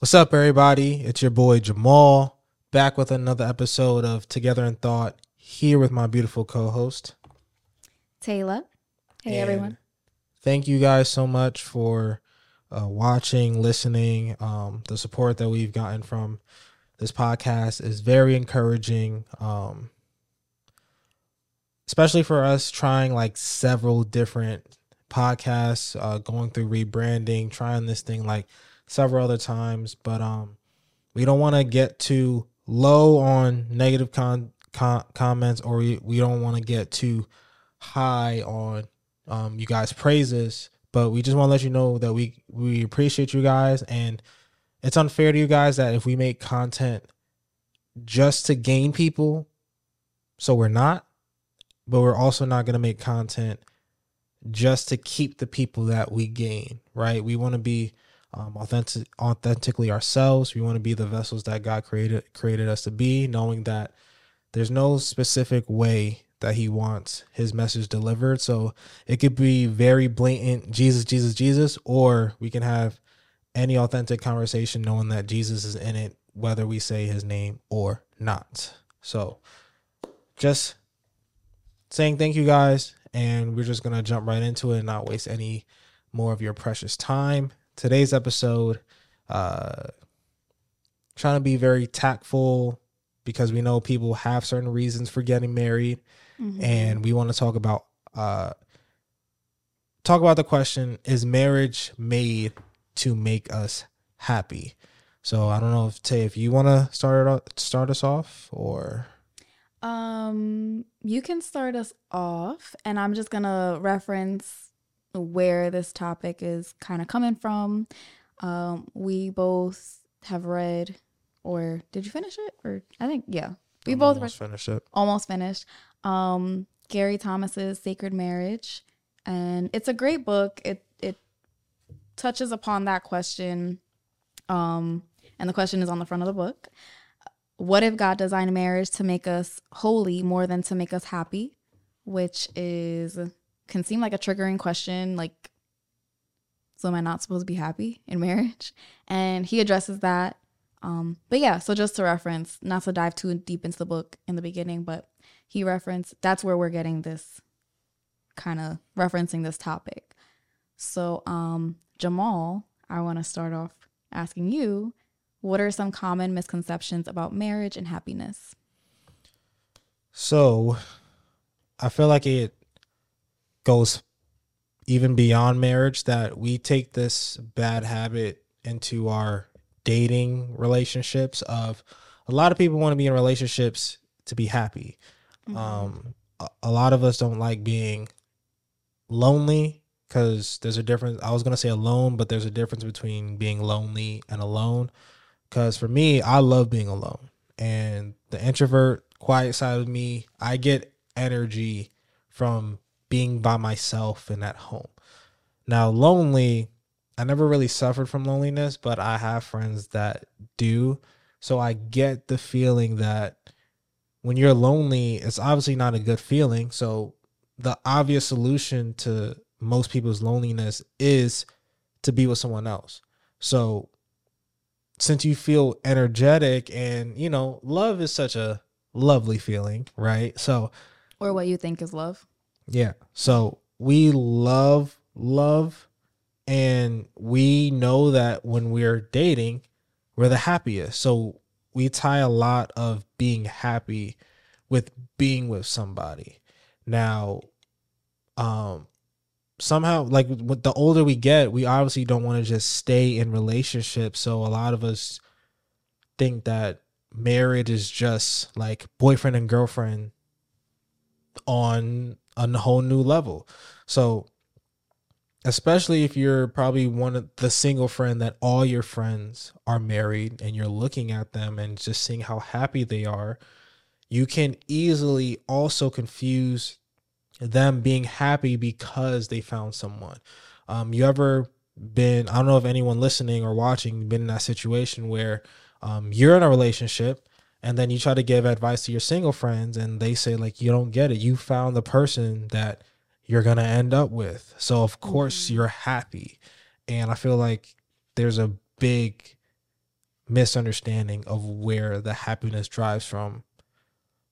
What's up, everybody? It's your boy Jamal back with another episode of Together in Thought here with my beautiful co host, Taylor. Hey, And everyone. Thank you guys so much for uh, watching, listening. Um, the support that we've gotten from this podcast is very encouraging, um, especially for us trying like several different podcasts, uh, going through rebranding, trying this thing like several other times. But um, we don't want to get too low on negative con- con- comments, or we, we don't want to get too high on um, you guys praises but we just want to let you know that we we appreciate you guys and it's unfair to you guys that if we make content just to gain people so we're not but we're also not going to make content just to keep the people that we gain right we want to be um, authentic authentically ourselves we want to be the vessels that god created created us to be knowing that there's no specific way that he wants his message delivered. So it could be very blatant Jesus, Jesus, Jesus, or we can have any authentic conversation knowing that Jesus is in it, whether we say his name or not. So just saying thank you guys, and we're just gonna jump right into it and not waste any more of your precious time. Today's episode, uh trying to be very tactful because we know people have certain reasons for getting married. Mhm. and we want to talk about uh talk about the question is marriage made to make us happy? So i don't know if tay if you want to start it off, start us off or? Um, you can start us off, and I'm just gonna reference where this topic is kind of coming from. Um, we both have read, or did you finish it? Or I think yeah, we I'm both read, finished it almost finished. Um, Gary Thomas's Sacred Marriage, and it's a great book. It it touches upon that question, um, and the question is on the front of the book. What if God designed marriage to make us holy more than to make us happy? Which is can seem like a triggering question, like so am I not supposed to be happy in marriage? And he addresses that. Um, but yeah, so just to reference, not to dive too deep into the book in the beginning, but he referenced that's where we're getting this kind of referencing this topic. So, um, Jamal, I want to start off asking you, what are some common misconceptions about marriage and happiness? so i feel like it goes even beyond marriage that we take this bad habit into our dating relationships of a lot of people want to be in relationships to be happy. Um a, a lot of us don't like being lonely because there's a difference i was going to say alone but there's a difference between being lonely and alone. Because for me i love being alone and the introvert quiet side of me i get energy from being by myself and at home now lonely i never really suffered from loneliness but i have friends that do so i get the feeling that when you're lonely, it's obviously not a good feeling. So the obvious solution to most people's loneliness is to be with someone else. So since you feel energetic and you know, love is such a lovely feeling, right? So Or what you think is love? Yeah. So we love love and we know that when we're dating, we're the happiest. So we tie a lot of being happy with being with somebody. Now, um somehow like with the older we get, we obviously don't want to just stay in relationships. So a lot of us think that marriage is just like boyfriend and girlfriend on a whole new level. So especially if you're probably one of the single friend that all your friends are married and you're looking at them and just seeing how happy they are, you can easily also confuse them being happy because they found someone. Um, you ever been, I don't know if anyone listening or watching been in that situation where um, you're in a relationship and then you try to give advice to your single friends and they say like you don't get it you found the person that you're gonna end up with so of course Mhm. you're happy and i feel like there's a big misunderstanding of where the happiness drives from.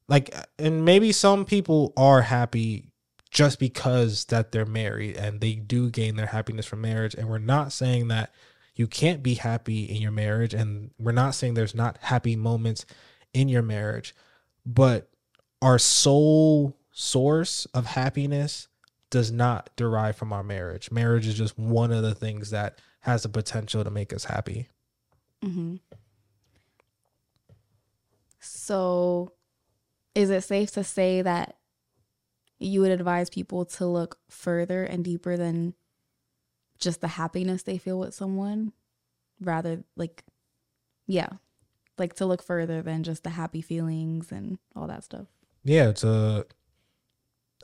Like, and maybe some people are happy just because that they're married and they do gain their happiness from marriage. And we're not saying that you can't be happy in your marriage, and we're not saying there's not happy moments in your marriage, but our sole source of happiness does not derive from our marriage. Marriage is just one of the things that has the potential to make us happy. Mm-hmm. So, is it safe to say that you would advise people to look further and deeper than just the happiness they feel with someone? Rather, like, yeah, like to look further than just the happy feelings and all that stuff. Yeah, to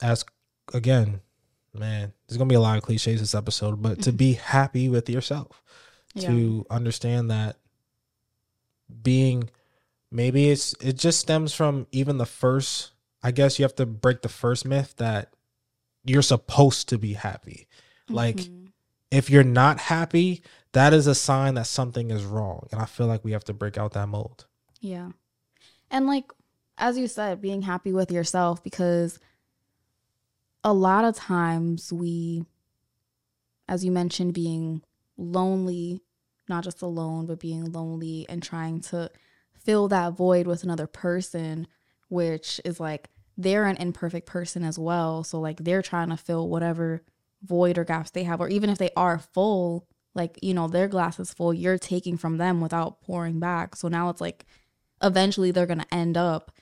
ask again, man, there's gonna be a lot of cliches this episode, but to be happy with yourself, Yeah. to understand that being maybe it's it just stems from even the first I guess you have to break the first myth that you're supposed to be happy. Like Mhm. if you're not happy, that is a sign that something is wrong. And I feel like we have to break out that mold. Yeah. And like as you said, being happy with yourself because a lot of times we as you mentioned being lonely, not just alone, but being lonely and trying to fill that void with another person, which is like they're an imperfect person as well. So like they're trying to fill whatever void or gaps they have or even if they are full, like you know, their glass is full, you're taking from them without pouring back. So now it's like eventually they're going to end up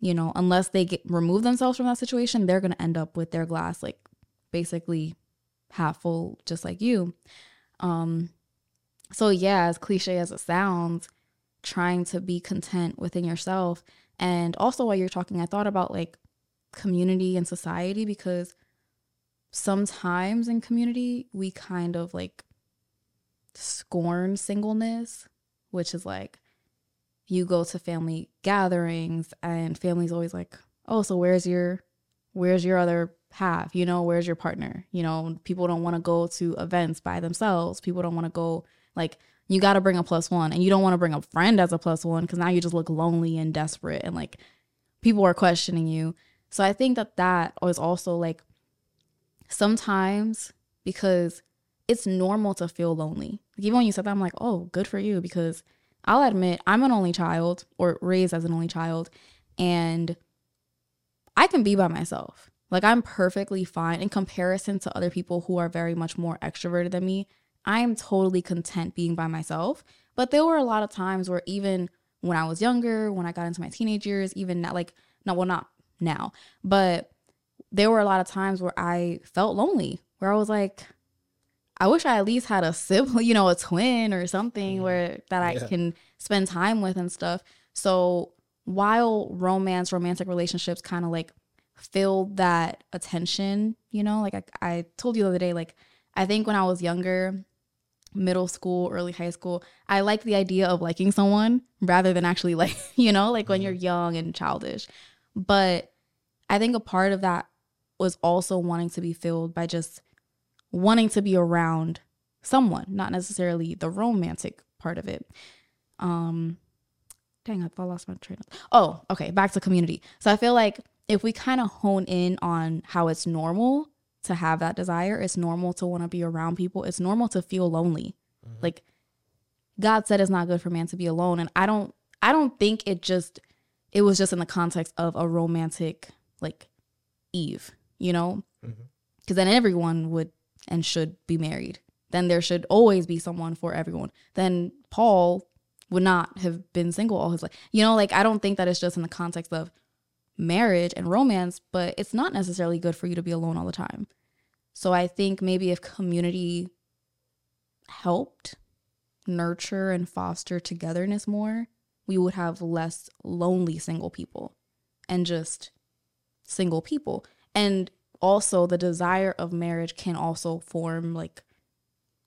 you know unless they get remove themselves from that situation they're going to end up with their glass like basically half full just like you um so yeah as cliche as it sounds trying to be content within yourself and also while you're talking i thought about like community and society because sometimes in community we kind of like scorn singleness which is like you go to family gatherings and family's always like oh so where's your where's your other half? You know where's your partner? You know people don't want to go to events by themselves. People don't want to go like you got to bring a plus one and you don't want to bring a friend as a plus one because now you just look lonely and desperate and like people are questioning you. So i think that that is also like sometimes because it's normal to feel lonely like even when you said that i'm like oh good for you because I'll admit I'm an only child or raised as an only child and I can be by myself. Like I'm perfectly fine in comparison to other people who are very much more extroverted than me. I am totally content being by myself. But there were a lot of times where even when I was younger, when I got into my teenage years, even now, like, no, well, not now, but there were a lot of times where I felt lonely, where I was like, I wish I at least had a sibling, you know, a twin or something where that I Yeah. can spend time with and stuff. So while romance, romantic relationships kind of like fill that attention, you know, like I, I told you the other day, like I think when I was younger, middle school, early high school, I liked the idea of liking someone rather than actually like, you know, like when you're young and childish. But I think a part of that was also wanting to be filled by just wanting to be around someone, not necessarily the romantic part of it. Um dang, I lost my train of Oh, okay, back to community. So I feel like if we kind of hone in on how it's normal to have that desire, it's normal to want to be around people, it's normal to feel lonely. Like God said it's not good for man to be alone. And I don't I don't think it just it was just in the context of a romantic like Eve, you know? Mhm. Because then everyone would and should be married. Then there should always be someone for everyone. Then Paul would not have been single all his life. You know, like I don't think that it's just in the context of marriage and romance, but it's not necessarily good for you to be alone all the time. So I think maybe if community helped nurture and foster togetherness more, we would have less lonely single people and just single people. And also the desire of marriage can also form like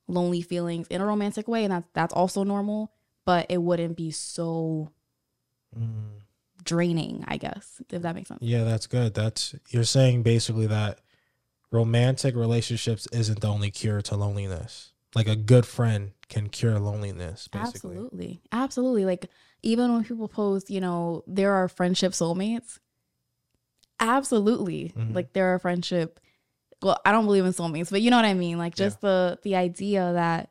lonely feelings in a romantic way and that's that's also normal, but it wouldn't be so Mm. draining, I guess, if that makes sense. Yeah, that's good. That's you're saying basically that romantic relationships isn't the only cure to loneliness. like a good friend can cure loneliness basically Absolutely. Absolutely. Like even when people post, you know, there are friendship soulmates. Absolutely. Mhm. Like there are friendship well, I don't believe in soulmates, but you know what I mean? Like just the the idea that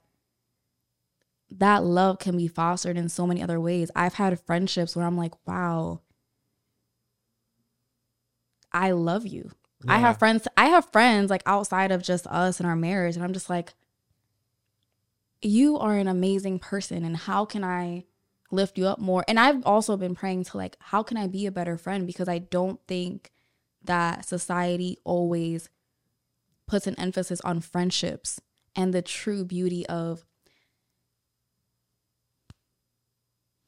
that love can be fostered in so many other ways. I've had friendships where I'm like, wow, I love you. I have friends I have friends like outside of just us and our marriage and I'm just like you are an amazing person and how can I lift you up more? And I've also been praying to like how can I be a better friend because I don't think that society always puts an emphasis on friendships and the true beauty of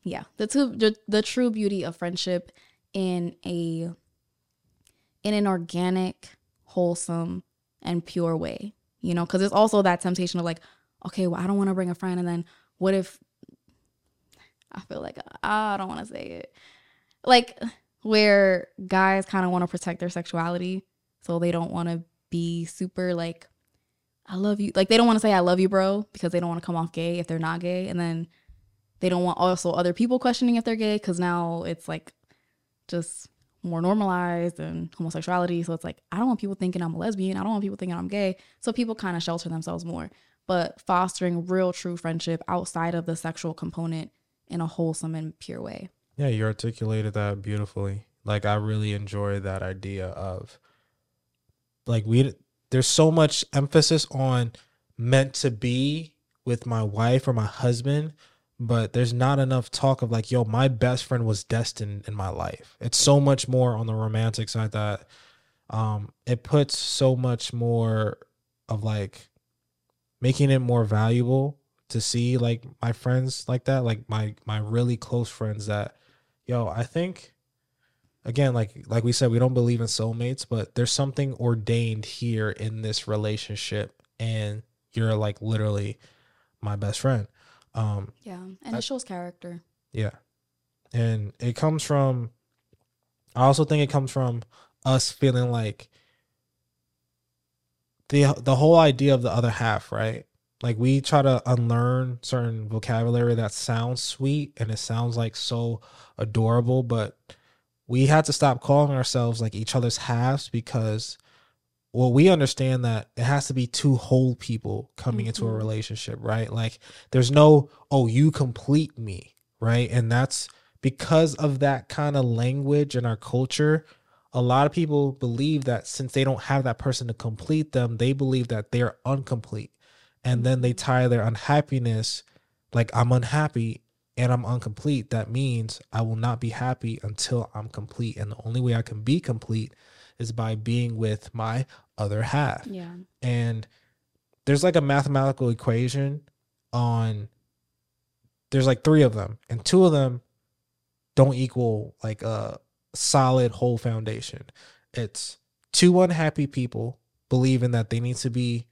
yeah, the true the, the true beauty of friendship in a in an organic, wholesome, and pure way. You know, because there's also that temptation of like, okay, well, I don't want to bring a friend, and then what if I feel like I don't want to say it, like where guys kind of want to protect their sexuality, so they don't want to be super like, I love you, like they don't want to say I love you, bro, because they don't want to come off gay if they're not gay, and then they don't want also other people questioning if they're gay because now it's like just more normalized and homosexuality. So it's like, I don't want people thinking I'm a lesbian. I don't want people thinking I'm gay. So people kind of shelter themselves more. But fostering real, true friendship outside of the sexual component in a wholesome and pure way. Yeah, you articulated that beautifully. Like I really enjoy that idea of like we there's so much emphasis on meant to be with my wife or my husband, but there's not enough talk of like, yo, my best friend was destined in my life. It's so much more on the romantic side that um it puts so much more of like making it more valuable to see like my friends like that, like my my really close friends that yo, I think again like like we said we don't believe in soulmates, but there's something ordained here in this relationship and you're like literally my best friend. Um Yeah. And I- it shows character. yeah. And it comes from I also think it comes from us feeling like the the whole idea of the other half, right? Like we try to unlearn certain vocabulary that sounds sweet and it sounds like so adorable, but we had to stop calling ourselves like each other's halves because well, we understand that it has to be two whole people coming into a Mhm. relationship, right? Like there's no, oh, you complete me, right? And that's because of that kind of language in our culture. A lot of people believe that since they don't have that person to complete them, they believe that they're incomplete. And then they tie their unhappiness, like, I'm unhappy and I'm incomplete. That means I will not be happy until I'm complete. And the only way I can be complete is by being with my other half Yeah. and there's like a mathematical equation on there's like three of them and two of them don't equal like a solid whole foundation it's two unhappy people believing that they need to be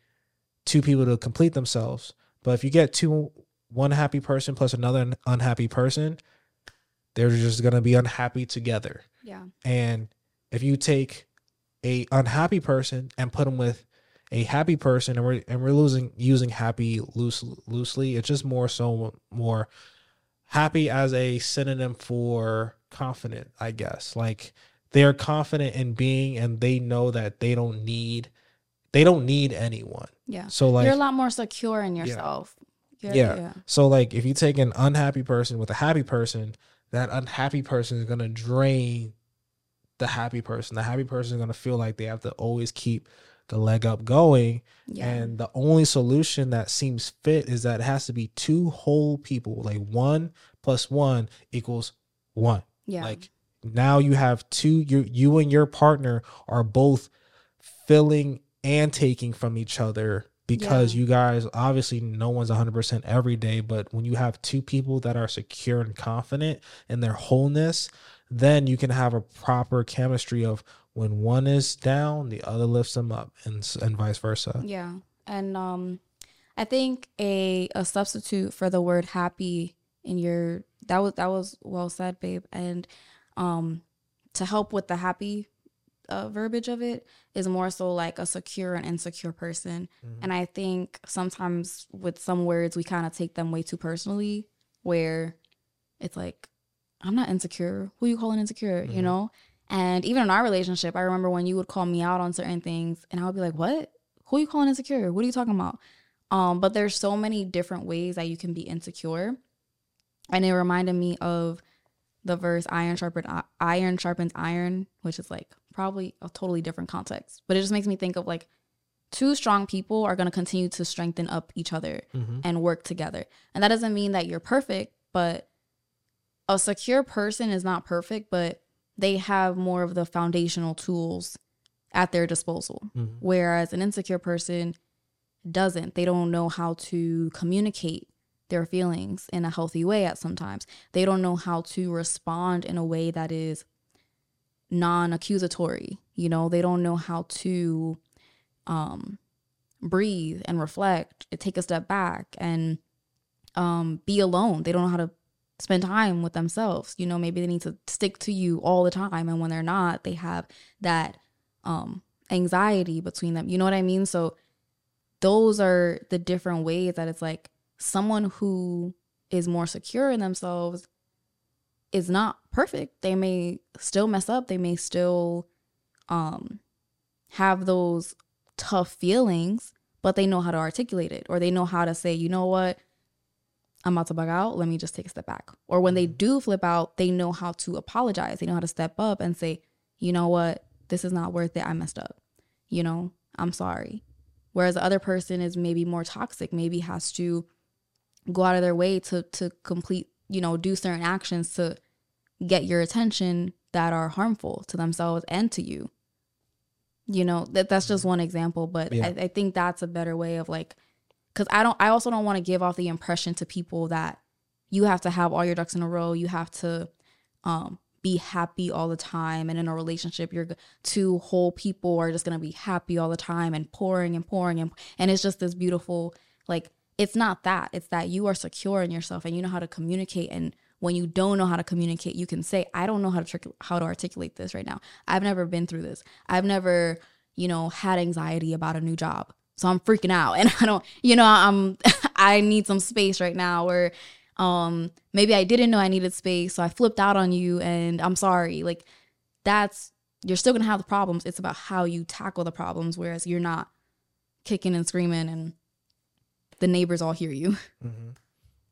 two people to complete themselves but if you get two one happy person plus another unhappy person they're just going to be unhappy together Yeah. and if you take a unhappy person and put them with a happy person, and we're and we're losing using happy loose loosely, it's just more so more happy as a synonym for confident, I guess. Like they're confident in being, and they know that they don't need they don't need anyone. Yeah. So like You're a lot more secure in yourself. You're- Yeah. So like if you take an unhappy person with a happy person, that unhappy person is gonna drain the happy person. The happy person is gonna feel like they have to always keep the leg up going. Yeah. And the only solution that seems fit is that it has to be two whole people. Like one plus one equals one. yeah. Like now you have two you you and your partner are both filling and taking from each other because Yeah. you guys obviously no one's 100% every day but when you have two people that are secure and confident in their wholeness then you can have a proper chemistry of when one is down the other lifts them up and and vice versa Yeah. And um I think a a substitute for the word happy in your that was that was well said, babe. And um to help with the happy uh, verbiage of it is more so like a secure and insecure person. Mhm. And I think sometimes with some words, we kind of take them way too personally, where it's like, I'm not insecure. Who you calling insecure? You Mhm. know? And even in our relationship, I remember when you would call me out on certain things and I would be like, what? Who you calling insecure? What are you talking about? Um, but there's so many different ways that you can be insecure. And it reminded me of the verse iron sharpened iron sharpens iron, which is like probably a totally different context. But it just makes me think of like two strong people are going to continue to strengthen up each other Mhm. and work together. And that doesn't mean that you're perfect, but a secure person is not perfect, but they have more of the foundational tools at their disposal. Mhm. Whereas an insecure person doesn't. They don't know how to communicate their feelings in a healthy way at sometimes. They don't know how to respond in a way that is non-accusatory. You know, they don't know how to um breathe and reflect, take a step back and um be alone. They don't know how to spend time with themselves. You know, maybe they need to stick to you all the time and when they're not, they have that um anxiety between them. You know what I mean? So those are the different ways that it's like someone who is more secure in themselves is not perfect. They may still mess up. They may still um have those tough feelings, but they know how to articulate it or they know how to say, you know what? I'm about to bug out. Let me just take a step back. Or when they do flip out, they know how to apologize. They know how to step up and say, you know what? This is not worth it. I messed up. You know, I'm sorry. Whereas the other person is maybe more toxic, maybe has to go out of their way to to complete, you know, do certain actions to get your attention that are harmful to themselves and to you. You know, that that's just one example, but Yeah. I, I think that's a better way of like because I don't I also don't want to give off the impression to people that you have to have all your ducks in a row. You have to um be happy all the time and in a relationship you're two whole people are just going to be happy all the time and pouring and pouring and and it's just this beautiful like it's not that it's that you are secure in yourself and you know how to communicate and when you don't know how to communicate you can say i don't know how to how to articulate this right now. I've never been through this. I've never you know had anxiety about a new job. So i'm freaking out. And i don't you know i'm i need some space right now or um maybe i didn't know i needed space so i flipped out on you and i'm sorry. Like that's you're still gonna have the problems. It's about how you tackle the problems whereas you're not kicking and screaming and the neighbors all hear you Mhm.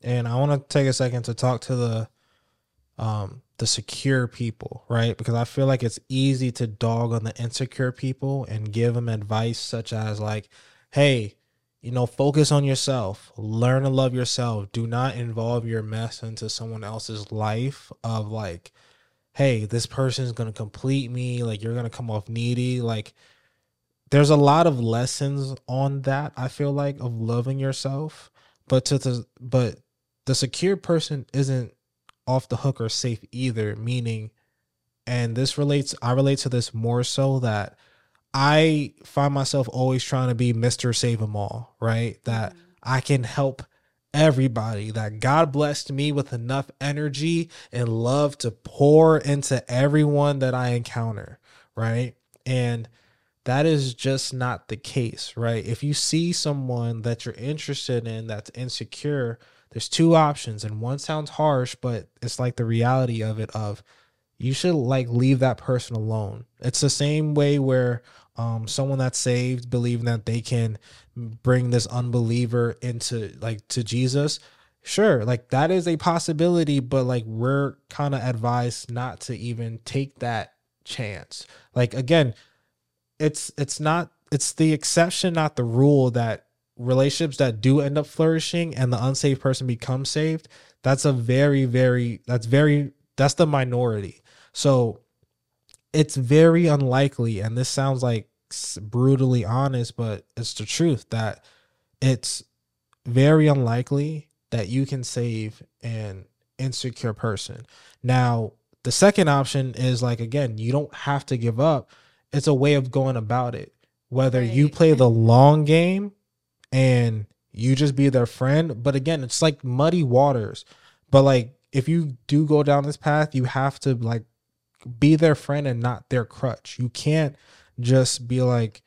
And I want to take a second to talk to the um the secure people, right? Because I feel like it's easy to dog on the insecure people and give them advice such as like, "Hey, you know, focus on yourself. Learn to love yourself. Do not involve your mess into someone else's life of like, hey, this person's going to complete me, like you're going to come off needy, like there's a lot of lessons on that i feel like of loving yourself but to the but the secure person isn't off the hook or safe either meaning and this relates i relate to this more so that i find myself always trying to be mr save them all right? That mm-hmm. i can help everybody that god blessed me with enough energy and love to pour into everyone that i encounter right? And that is just not the case, right? If you see someone that you're interested in that's insecure, there's two options and one sounds harsh, but it's like the reality of it of you should like leave that person alone. It's the same way where um someone that's saved believing that they can bring this unbeliever into like to Jesus. Sure, like that is a possibility, but like we're kind of advised not to even take that chance. Like again, it's it's not it's the exception not the rule that relationships that do end up flourishing and the unsaved person becomes saved that's a very very that's very that's the minority. So it's very unlikely and this sounds like brutally honest but it's the truth that it's very unlikely that you can save an insecure person. Now the second option is like again you don't have to give up it's a way of going about it. Whether you play the long game and you just be their friend, but again, it's like muddy waters. But like if you do go down this path, you have to like be their friend and not their crutch. You can't just be like,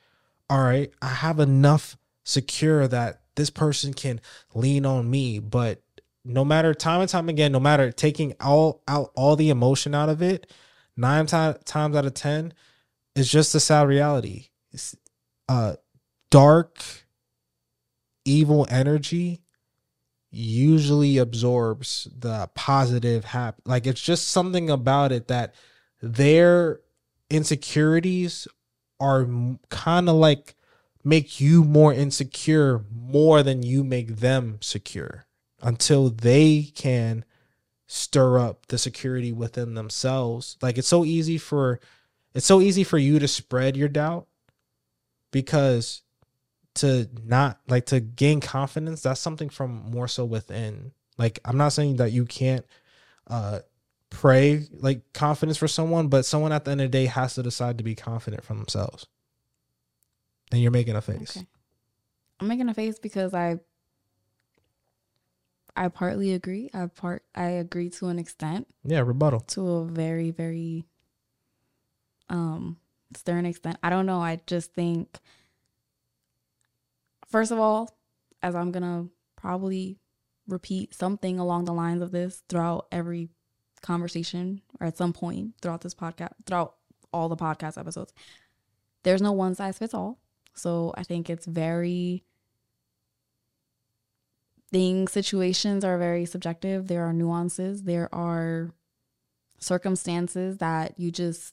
all right, I have enough secure that this person can lean on me, but no matter time and time again, no matter taking all out all the emotion out of it, nine times times out of ten, it's just a sad reality. It's, uh, dark, evil energy usually absorbs the positive hap like it's just something about it that their insecurities are kind of like make you more insecure more than you make them secure until they can stir up the security within themselves like it's so easy for it's so easy for you to spread your doubt because to not like to gain confidence that's something from more so within. Like i'm not saying that you can't uh pray like confidence for someone but someone at the end of the day has to decide to be confident for themselves. And you're making a face. Okay. i'm making a face because i i partly agree. I part i agree to an extent. Yeah rebuttal. To a very very um stern extent i don't know i just think First of all, as I'm to probably repeat something along the lines of this throughout every conversation or at some point throughout this podcast, throughout all the podcast episodes, there's no one size fits all. So I think it's very, things, situations are very subjective. There are nuances, there are circumstances that you just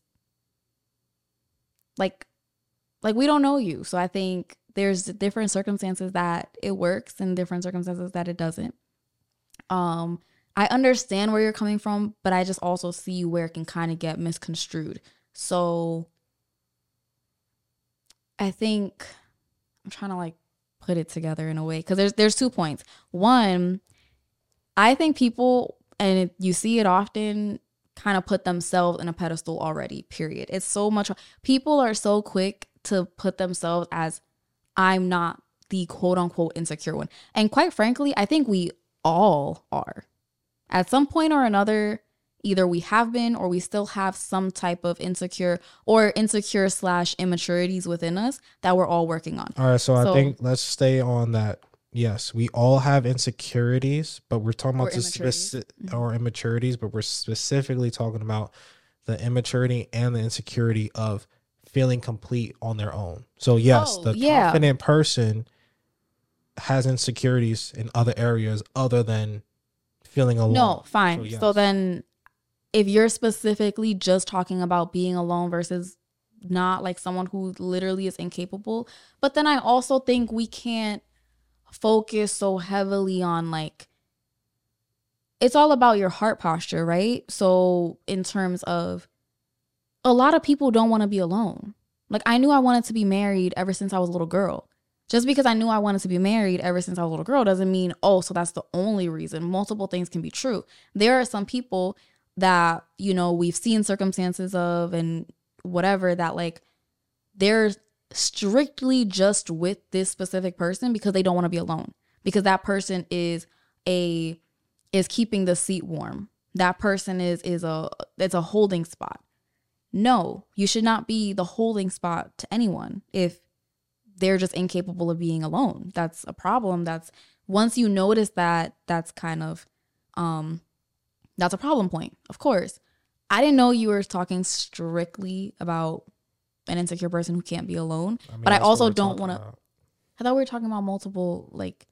like like we don't know you so i think there's different circumstances that it works and different circumstances that it doesn't. Um, I understand where you're coming from, but I just also see where it can kind of get misconstrued. So I think I'm trying to like put it together in a way because there's there's two points. One, I think people and you see it often kind of put themselves in a pedestal already. Period. It's so much people are so quick to put themselves as I'm not the quote unquote insecure one. And quite frankly, I think we all are. At some point or another, either we have been or we still have some type of insecure or insecure slash immaturities within us that we're all working on. All right, so, so I think let's stay on that. Yes, we all have insecurities, but we're talking about the specific mm-hmm. or immaturities, but we're specifically talking about the immaturity and the insecurity of feeling complete on their own. So yes, oh, the yeah. confident person has insecurities in other areas other than feeling alone. No, fine. So, yes. so then if you're specifically just talking about being alone versus not like someone who literally is incapable, but then I also think we can't focus so heavily on like it's all about your heart posture, right? So in terms of a lot of people don't want to be alone. Like I knew I wanted to be married ever since I was a little girl. Just because I knew I wanted to be married ever since I was a little girl doesn't mean, oh, so that's the only reason. Multiple things can be true. There are some people that, you know, we've seen circumstances of and whatever that like they're strictly just with this specific person because they don't want to be alone. Because that person is a is keeping the seat warm. That person is is a it's a holding spot. No, you should not be the holding spot to anyone if they're just incapable of being alone. That's a problem. That's once you notice that, that's kind of um that's a problem point. Of course. I didn't know you were talking strictly about an insecure person who can't be alone, I mean, but I also don't want to I thought we were talking about multiple like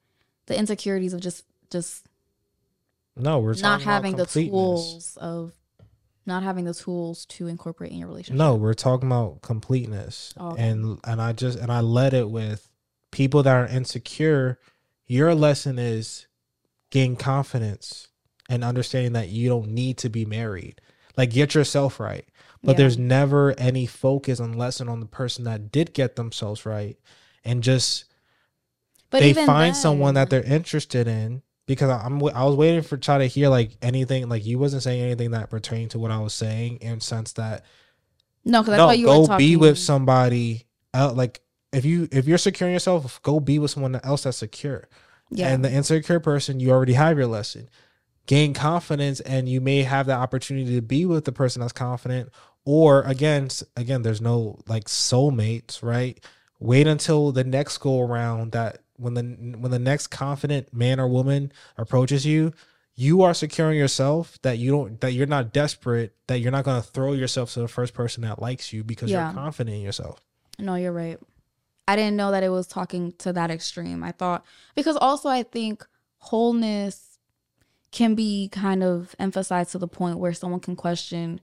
the insecurities of just just no, we're not having the tools of not having the tools to incorporate in your relationship. No, we're talking about completeness. Oh, okay. And and I just and I led it with people that are insecure, your lesson is gain confidence and understanding that you don't need to be married. Like get yourself right. But yeah. there's never any focus and lesson on the person that did get themselves right and just but they find then, someone that they're interested in because I'm I was waiting for try to hear like anything like you wasn't saying anything that pertained to what I was saying in sense that no, because no, you go talking... be with somebody else. Like if you if you're securing yourself, go be with someone else that's secure. Yeah. And the insecure person, you already have your lesson. gain confidence and you may have the opportunity to be with the person that's confident or again again there's no like soulmates right wait until the next go around that when the when the next confident man or woman approaches you you are securing yourself that you don't that you're not desperate that you're not going to throw yourself to the first person that likes you because Yeah. you're confident in yourself No, you're right. I didn't know that it was talking to that extreme. I thought because also I think wholeness can be kind of emphasized to the point where someone can question,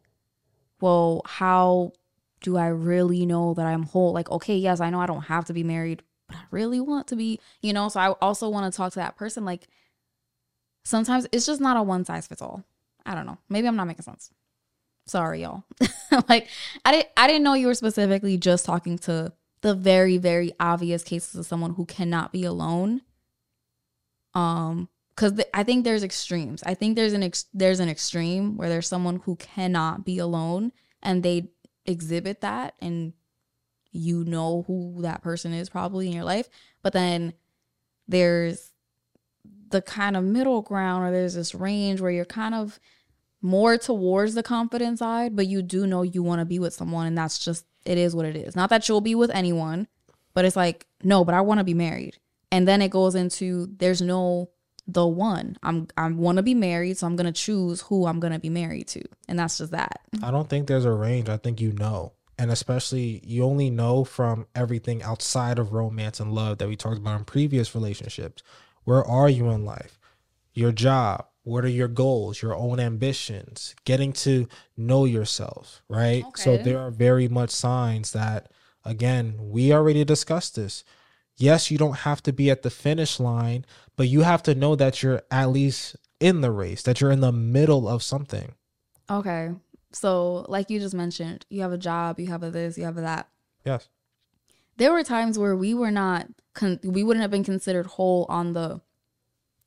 well, how do I really know that I'm whole? Like, okay, yes, I know I don't have to be married, but I really want to be, you know? So I also want to talk to that person. Like, sometimes it's just not a one size fits all. I don't know. Maybe I'm not making sense. Sorry, y'all. like, I didn't I didn't know you were specifically just talking to the very very obvious cases of someone who cannot be alone. Um, because th- I think there's extremes. I think there's an ex- there's an extreme where there's someone who cannot be alone and they exhibit that, and you know who that person is probably in your life. But then there's the kind of middle ground, or there's this range where you're kind of more towards the confident side, but you do know you want to be with someone, and that's just it is what it is. Not that you'll be with anyone, but it's like no, but I want to be married, and then it goes into there's no the one. I'm I want to be married, so I'm gonna choose who I'm gonna be married to, and that's just that. I don't think there's a range. I think you know. And especially you only know from everything outside of romance and love that we talked about in previous relationships. Where are you in life? Your job, what are your goals, your own ambitions, getting to know yourself, right? So there are very much signs that again, we already discussed this. Yes, you don't have to be at the finish line, but you have to know that you're at least in the race, that you're in the middle of something. Okay, so like you just mentioned, you have a job, you have a this, you have a that. Yes. there were times where we were not con- we wouldn't have been considered whole on the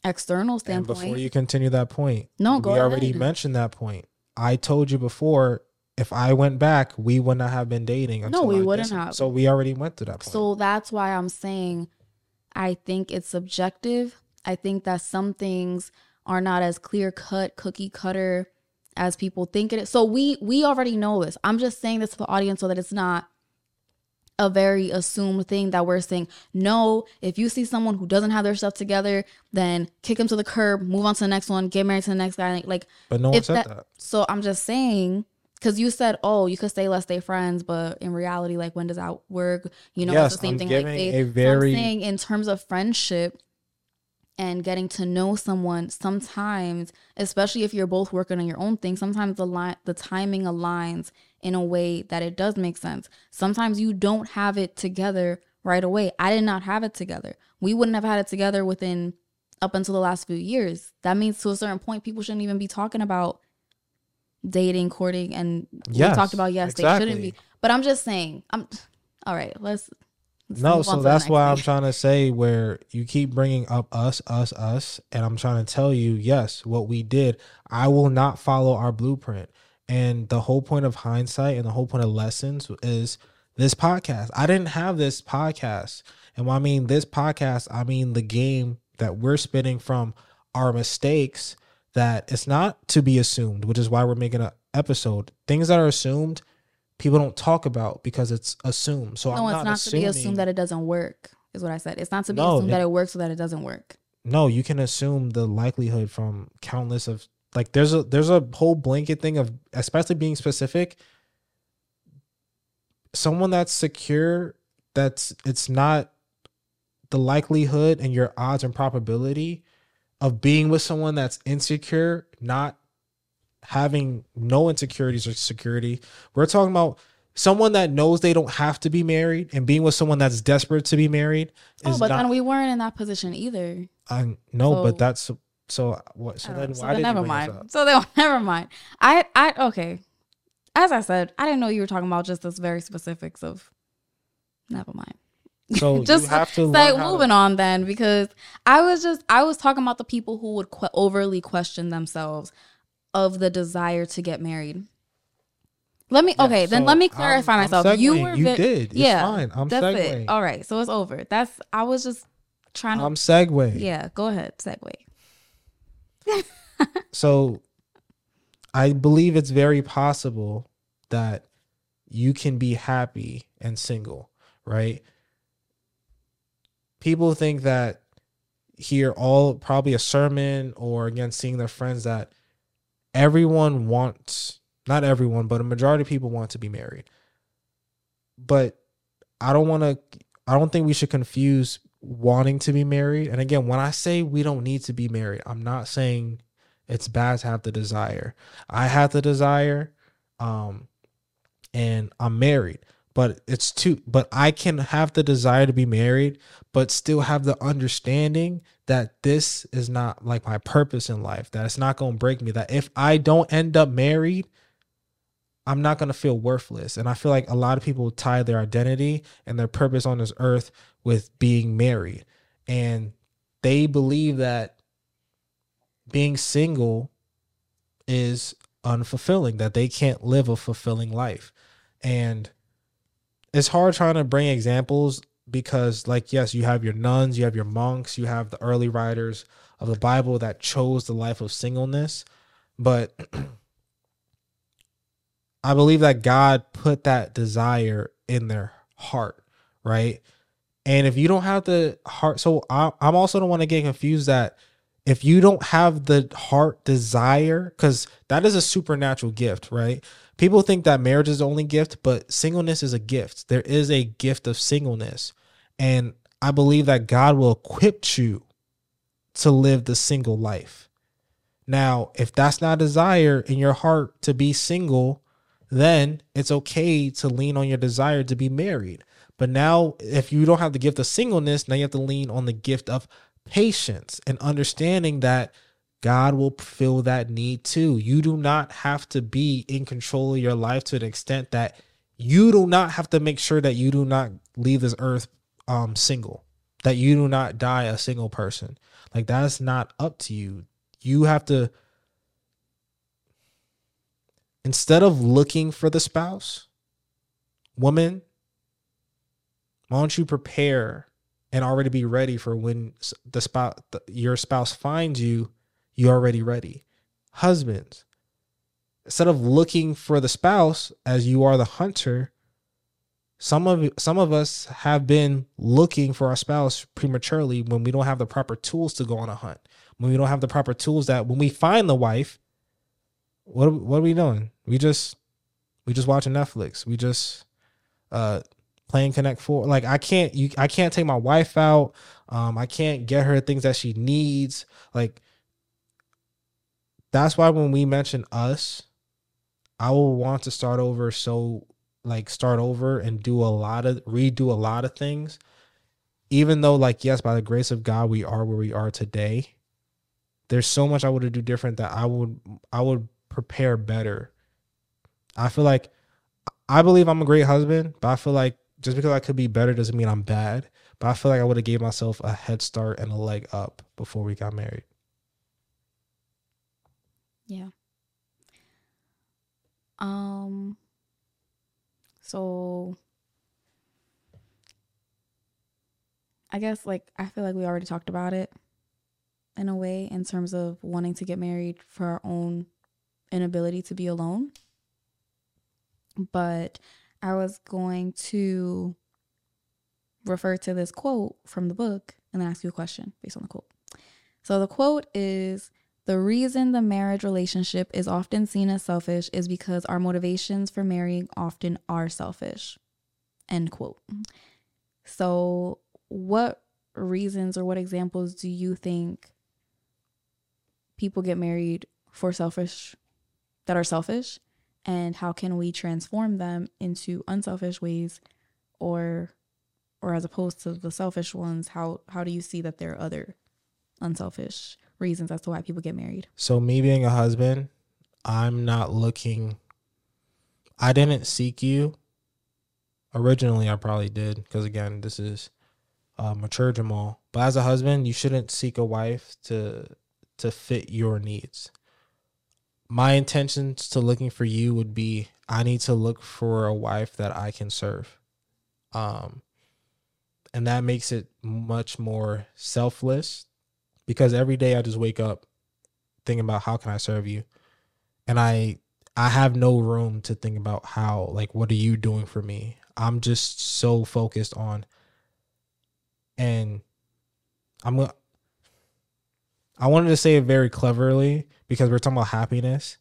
external And standpoint before you continue that point, No, go we already mentioned that point. I told you before, if I went back, we would not have been dating. Until we I wouldn't have. So we already went to that point. so that's why i'm saying i think it's subjective i think that some things are not as clear cut cookie cutter as people think it is so we we already know this i'm just saying this to the audience so that it's not a very assumed thing that we're saying no if you see someone who doesn't have their stuff together then kick them to the curb move on to the next one get married to the next guy like but no one said that- that. So I'm just saying, because you said, oh, you could say let's stay friends, but in reality, like when does that work? You know, Yes, it's the same I'm thing like faith. a So I'm saying in terms of friendship and getting to know someone, sometimes, especially if you're both working on your own thing, sometimes the line the timing aligns in a way that it does make sense. Sometimes you don't have it together right away. I did not have it together. We wouldn't have had it together within up until the last few years. That means to a certain point, people shouldn't even be talking about dating, courting, and Yes, we talked about yes, they shouldn't be. But I'm just saying, I'm all right. Let's, let's No, so that's why I'm trying to say where you keep bringing up us, us, us, and I'm trying to tell you, yes, what we did, I will not follow our blueprint. And the whole point of hindsight and the whole point of lessons is this podcast. I didn't have this podcast. And when I mean this podcast, I mean the game that we're spinning from our mistakes that it's not to be assumed, which is why we're making an episode. Things that are assumed, people don't talk about because it's assumed. So No, I'm it's not, not to be assumed that it doesn't work. Is what I said. It's not to be No, assumed that it works so that it doesn't work. no you can assume the likelihood from countless of like there's a there's a whole blanket thing of especially being specific someone that's secure that's it's not the likelihood and your odds and probability of being with someone that's insecure not having no insecurities or security we're talking about someone that knows they don't have to be married and being with someone that's desperate to be married Oh, but not then we weren't in that position either. I know, So- but that's so. What? So oh, then know. So why then never you bring this mind. So then never mind. I I okay. As I said, I didn't know you were talking about just this very specifics of. Never mind. So just have to like moving to, on then because I was just I was talking about the people who would que- overly question themselves of the desire to get married. Let me Yeah, okay, then let me I'm- clarify I'm myself. you were You ve- did. It's yeah, fine. I'm that's segueing. it. All right, so it's over. That's I was just trying to I'm segue. yeah. Go ahead, segue. so I believe it's very possible that you can be happy and single, right? People think that hear all probably a sermon or again seeing their friends that everyone wants not everyone, but a majority of people want to be married. But I don't want to I don't think we should confuse wanting to be married. And again, when I say we don't need to be married, I'm not saying it's bad to have the desire. I have the desire um and I'm married but it's too but i can have the desire to be married but still have the understanding that this is not like my purpose in life that it's not going to break me that if i don't end up married i'm not going to feel worthless. And i feel like a lot of people tie their identity and their purpose on this earth with being married. And they believe that being single is unfulfilling that they can't live a fulfilling life. And it's hard trying to bring examples because like yes you have your nuns you have your monks you have the early writers of the bible that chose the life of singleness but i believe that god put that desire in their heart right and if you don't have the heart so I, i'm also don't want to get confused that if you don't have the heart desire because that is a supernatural gift right people think that marriage is the only gift, but singleness is a gift. There is a gift of singleness. And I believe that God will equip you to live the single life. Now, if that's not a desire in your heart to be single, then it's okay to lean on your desire to be married. But now, if you don't have the gift of singleness, now you have to lean on the gift of patience and understanding that God will fill that need too. You do not have to be in control of your life to an extent that you do not have to make sure that you do not leave this earth um single, that you do not die a single person. Like that's not up to you. You have to instead of looking for the spouse, woman, why don't you prepare and already be ready for when the spouse your spouse finds you you're already ready. Husbands, instead of looking for the spouse as you are the hunter, some of some of us have been looking for our spouse prematurely when we don't have the proper tools to go on a hunt. When we don't have the proper tools that when we find the wife, what what are we doing? We just we just watching Netflix. We just uh playing Connect Four. Like I can't you I can't take my wife out. Um I can't get her things that she needs. Like that's why when we mention us, I will want to start over. So like start over and do a lot of redo a lot of things. Even though like yes, by the grace of God, we are where we are today. There's so much I would do different that I would I would prepare better. I feel like I believe I'm a great husband, but I feel like just because I could be better doesn't mean I'm bad. But I feel like I would have gave myself a head start and a leg up before we got married. Yeah. Um so I guess like I feel like we already talked about it in a way in terms of wanting to get married for our own inability to be alone. But I was going to refer to this quote from the book and then ask you a question based on the quote. So the quote is the reason the marriage relationship is often seen as selfish is because our motivations for marrying often are selfish. End quote. So, what reasons or what examples do you think people get married for selfish that are selfish? And how can we transform them into unselfish ways or or as opposed to the selfish ones, how how do you see that there are other unselfish reasons as to why people get married. So me being a husband, I'm not looking I didn't seek you. Originally I probably did because again, this is uh, mature Jamal. But as a husband, you shouldn't seek a wife to to fit your needs. My intentions to looking for you would be I need to look for a wife that I can serve. Um and that makes it much more selfless because every day I just wake up thinking about how can I serve you, and I I have no room to think about how like what are you doing for me. I'm just so focused on, and I'm gonna. I wanted to say it very cleverly because we're talking about happiness,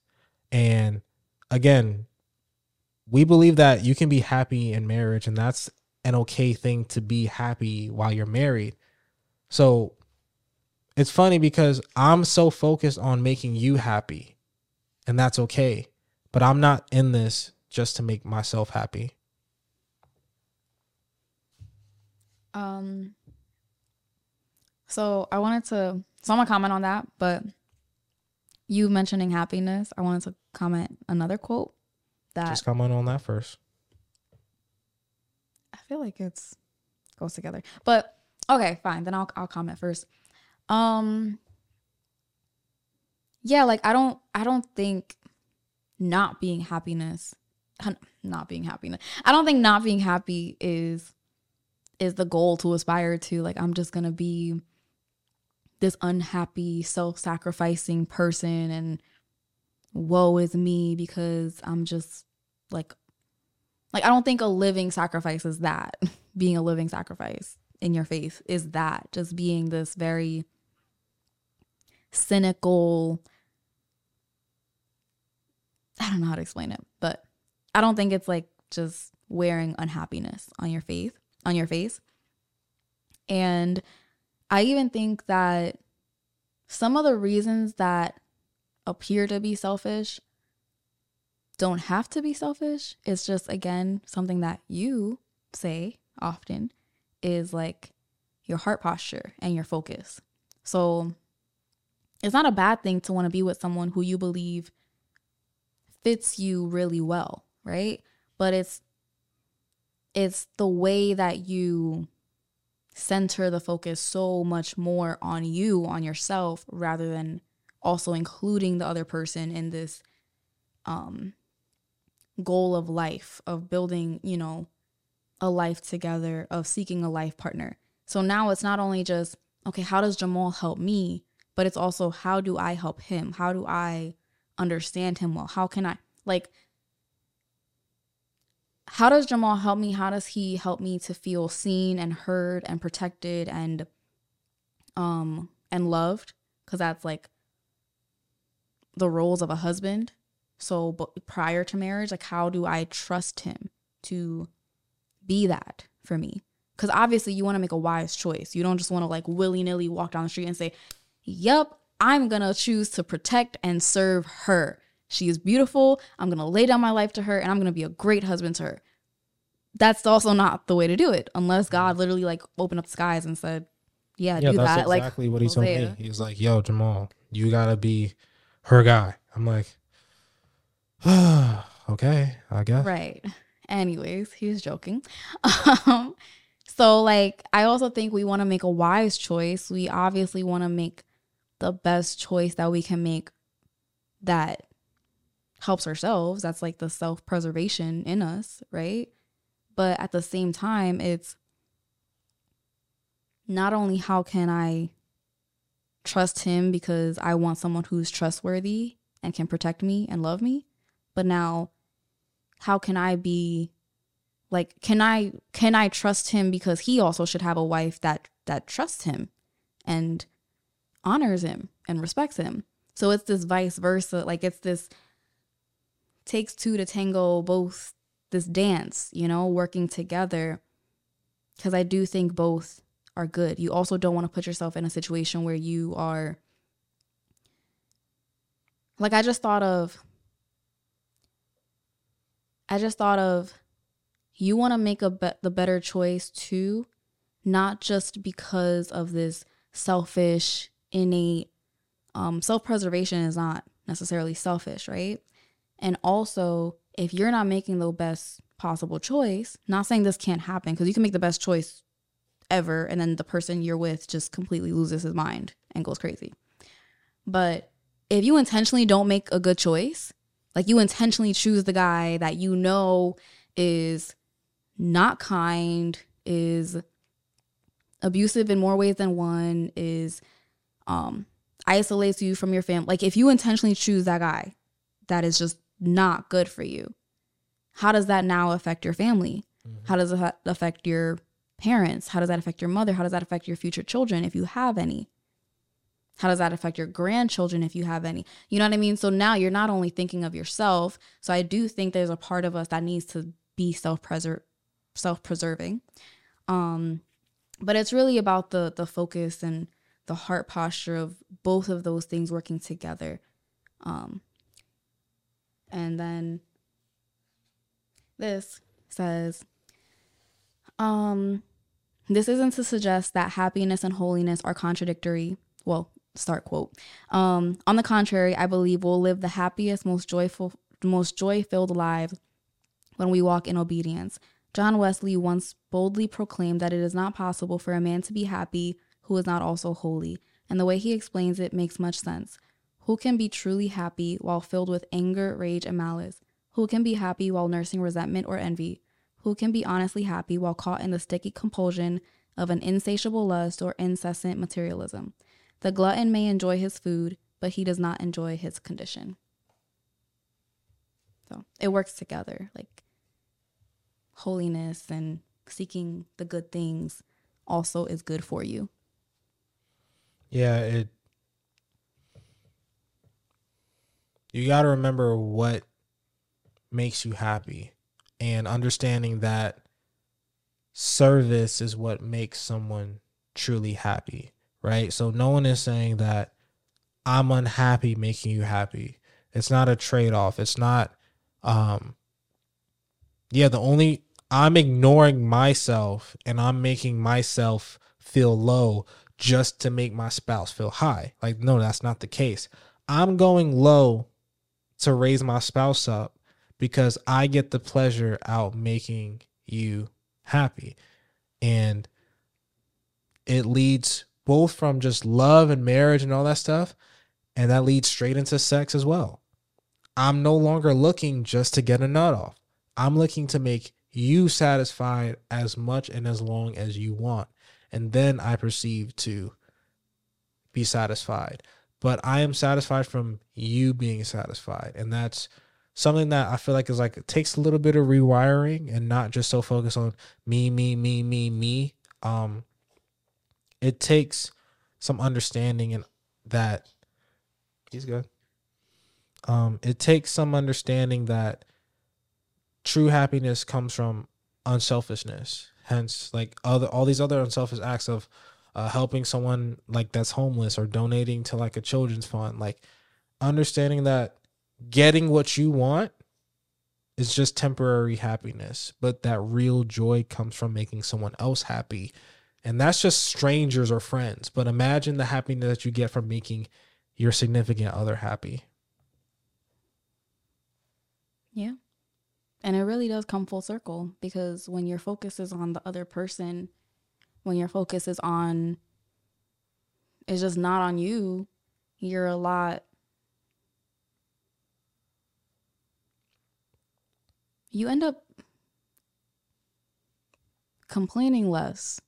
and again, we believe that you can be happy in marriage, and that's an okay thing to be happy while you're married. So it's funny because I'm so focused on making you happy, and that's okay. But I'm not in this just to make myself happy. Um so I wanted to so I'm gonna comment on that, but you mentioning happiness, I wanted to comment another quote that Just comment on that first. I feel like it's goes together. But okay, fine. Then I'll I'll comment first. Um yeah, like I don't I don't think not being happiness not being happiness. I don't think not being happy is is the goal to aspire to. Like I'm just going to be this unhappy, self-sacrificing person and woe is me because I'm just like like I don't think a living sacrifice is that. being a living sacrifice in your faith is that just being this very cynical I don't know how to explain it, but I don't think it's like just wearing unhappiness on your face, on your face. And I even think that some of the reasons that appear to be selfish don't have to be selfish. It's just again something that you say often is like your heart posture and your focus. So it's not a bad thing to want to be with someone who you believe fits you really well, right? But it's it's the way that you center the focus so much more on you, on yourself rather than also including the other person in this um goal of life of building, you know, a life together, of seeking a life partner. So now it's not only just okay, how does Jamal help me, but it's also how do I help him? How do I understand him well? How can I like how does Jamal help me? How does he help me to feel seen and heard and protected and um and loved? Cuz that's like the roles of a husband. So but prior to marriage, like how do I trust him to be that for me? Cuz obviously you want to make a wise choice. You don't just want to like willy-nilly walk down the street and say, "Yep, I'm going to choose to protect and serve her. She is beautiful. I'm going to lay down my life to her and I'm going to be a great husband to her. That's also not the way to do it unless God literally like opened up the skies and said, yeah, Yeah, do that's that. exactly like what he told Hosea. me. He was like, "Yo, Jamal, you gotta be her guy." I'm like, "Okay, I guess." Right. Anyways, he was joking. Um, so like I also think we want to make a wise choice. We obviously want to make the best choice that we can make that helps ourselves. That's like the self-preservation in us, right? But at the same time, it's not only how can I trust him because I want someone who's trustworthy and can protect me and love me, but now how can I be like can I can I trust him because he also should have a wife that that trusts him and honors him and respects him. So it's this vice versa, like it's this takes two to tango both this dance, you know, working together cuz I do think both are good. You also don't want to put yourself in a situation where you are like I just thought of I just thought of you want to make a be- the better choice too, not just because of this selfish innate um self-preservation is not necessarily selfish, right? And also, if you're not making the best possible choice, not saying this can't happen because you can make the best choice ever and then the person you're with just completely loses his mind and goes crazy. But if you intentionally don't make a good choice, like you intentionally choose the guy that you know is not kind, is abusive in more ways than one, is um isolates you from your family. Like if you intentionally choose that guy that is just not good for you, how does that now affect your family? Mm-hmm. How does it affect your parents? How does that affect your mother? How does that affect your future children if you have any? How does that affect your grandchildren if you have any? You know what I mean? So now you're not only thinking of yourself. So I do think there's a part of us that needs to be self-preser self-preserving. Um but it's really about the the focus and the heart posture of both of those things working together. Um and then this says um this isn't to suggest that happiness and holiness are contradictory. Well, start quote. Um, on the contrary, I believe we'll live the happiest, most joyful, most joy-filled lives when we walk in obedience. John Wesley once boldly proclaimed that it is not possible for a man to be happy who is not also holy, and the way he explains it makes much sense. Who can be truly happy while filled with anger, rage, and malice? Who can be happy while nursing resentment or envy? Who can be honestly happy while caught in the sticky compulsion of an insatiable lust or incessant materialism? The glutton may enjoy his food, but he does not enjoy his condition. So it works together. Like holiness and seeking the good things also is good for you. Yeah, it you got to remember what makes you happy and understanding that service is what makes someone truly happy right? So no one is saying that I'm unhappy making you happy. It's not a trade off. It's not, um, yeah, the only, I'm ignoring myself and I'm making myself feel low just to make my spouse feel high. Like, no, that's not the case. I'm going low to raise my spouse up because I get the pleasure out making you happy. And it leads both from just love and marriage and all that stuff. And that leads straight into sex as well. I'm no longer looking just to get a nut off. I'm looking to make you satisfied as much and as long as you want. And then I perceive to be satisfied. But I am satisfied from you being satisfied. And that's something that I feel like is like it takes a little bit of rewiring and not just so focused on me, me, me, me, me. Um, it takes some understanding and that he's good. Um, it takes some understanding that true happiness comes from unselfishness. Hence, like other all these other unselfish acts of uh, helping someone like that's homeless or donating to like a children's fund, like understanding that getting what you want is just temporary happiness, but that real joy comes from making someone else happy and that's just strangers or friends. But imagine the happiness that you get from making your significant other happy. Yeah. And it really does come full circle because when your focus is on the other person, when your focus is on, it's just not on you, you're a lot. You end up complaining less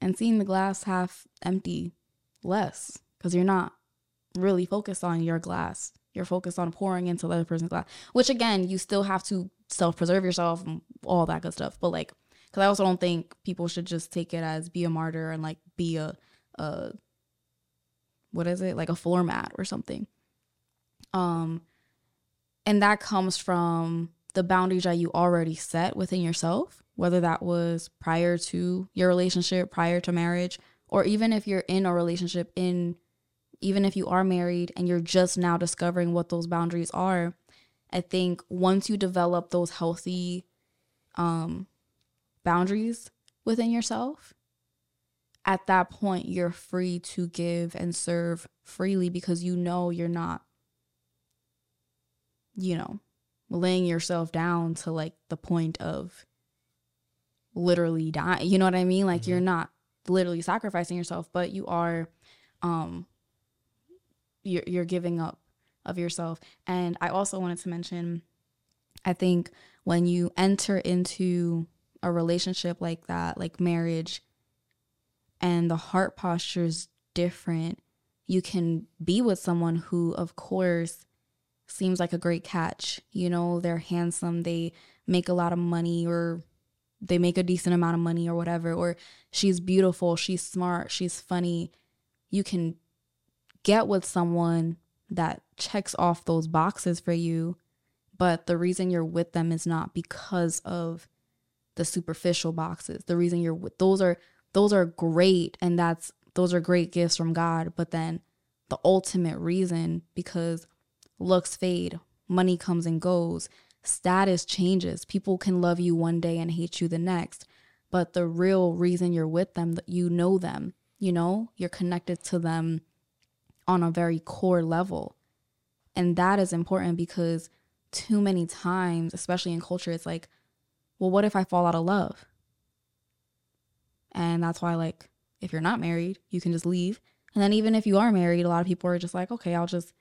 and seeing the glass half empty less because you're not really focused on your glass. You're focused on pouring into the other person's glass, which again, you still have to self preserve yourself and all that good stuff. But like, because I also don't think people should just take it as be a martyr and like be a, a what is it like a floor mat or something. Um, and that comes from the boundaries that you already set within yourself whether that was prior to your relationship, prior to marriage, or even if you're in a relationship in even if you are married and you're just now discovering what those boundaries are, I think once you develop those healthy um boundaries within yourself, at that point you're free to give and serve freely because you know you're not you know laying yourself down to like the point of literally die. You know what I mean? Like mm-hmm. you're not literally sacrificing yourself, but you are um you're you're giving up of yourself. And I also wanted to mention I think when you enter into a relationship like that, like marriage, and the heart posture is different, you can be with someone who, of course, seems like a great catch. You know, they're handsome, they make a lot of money, or they make a decent amount of money, or whatever, or she's beautiful, she's smart, she's funny. You can get with someone that checks off those boxes for you, but the reason you're with them is not because of the superficial boxes. The reason you're with those are those are great and that's those are great gifts from God, but then the ultimate reason because looks fade, money comes and goes, status changes. People can love you one day and hate you the next, but the real reason you're with them, that you know them, you know, you're connected to them on a very core level. And that is important because too many times, especially in culture, it's like, well, what if I fall out of love? And that's why, like, if you're not married, you can just leave. And then even if you are married, a lot of people are just like, okay, I'll just,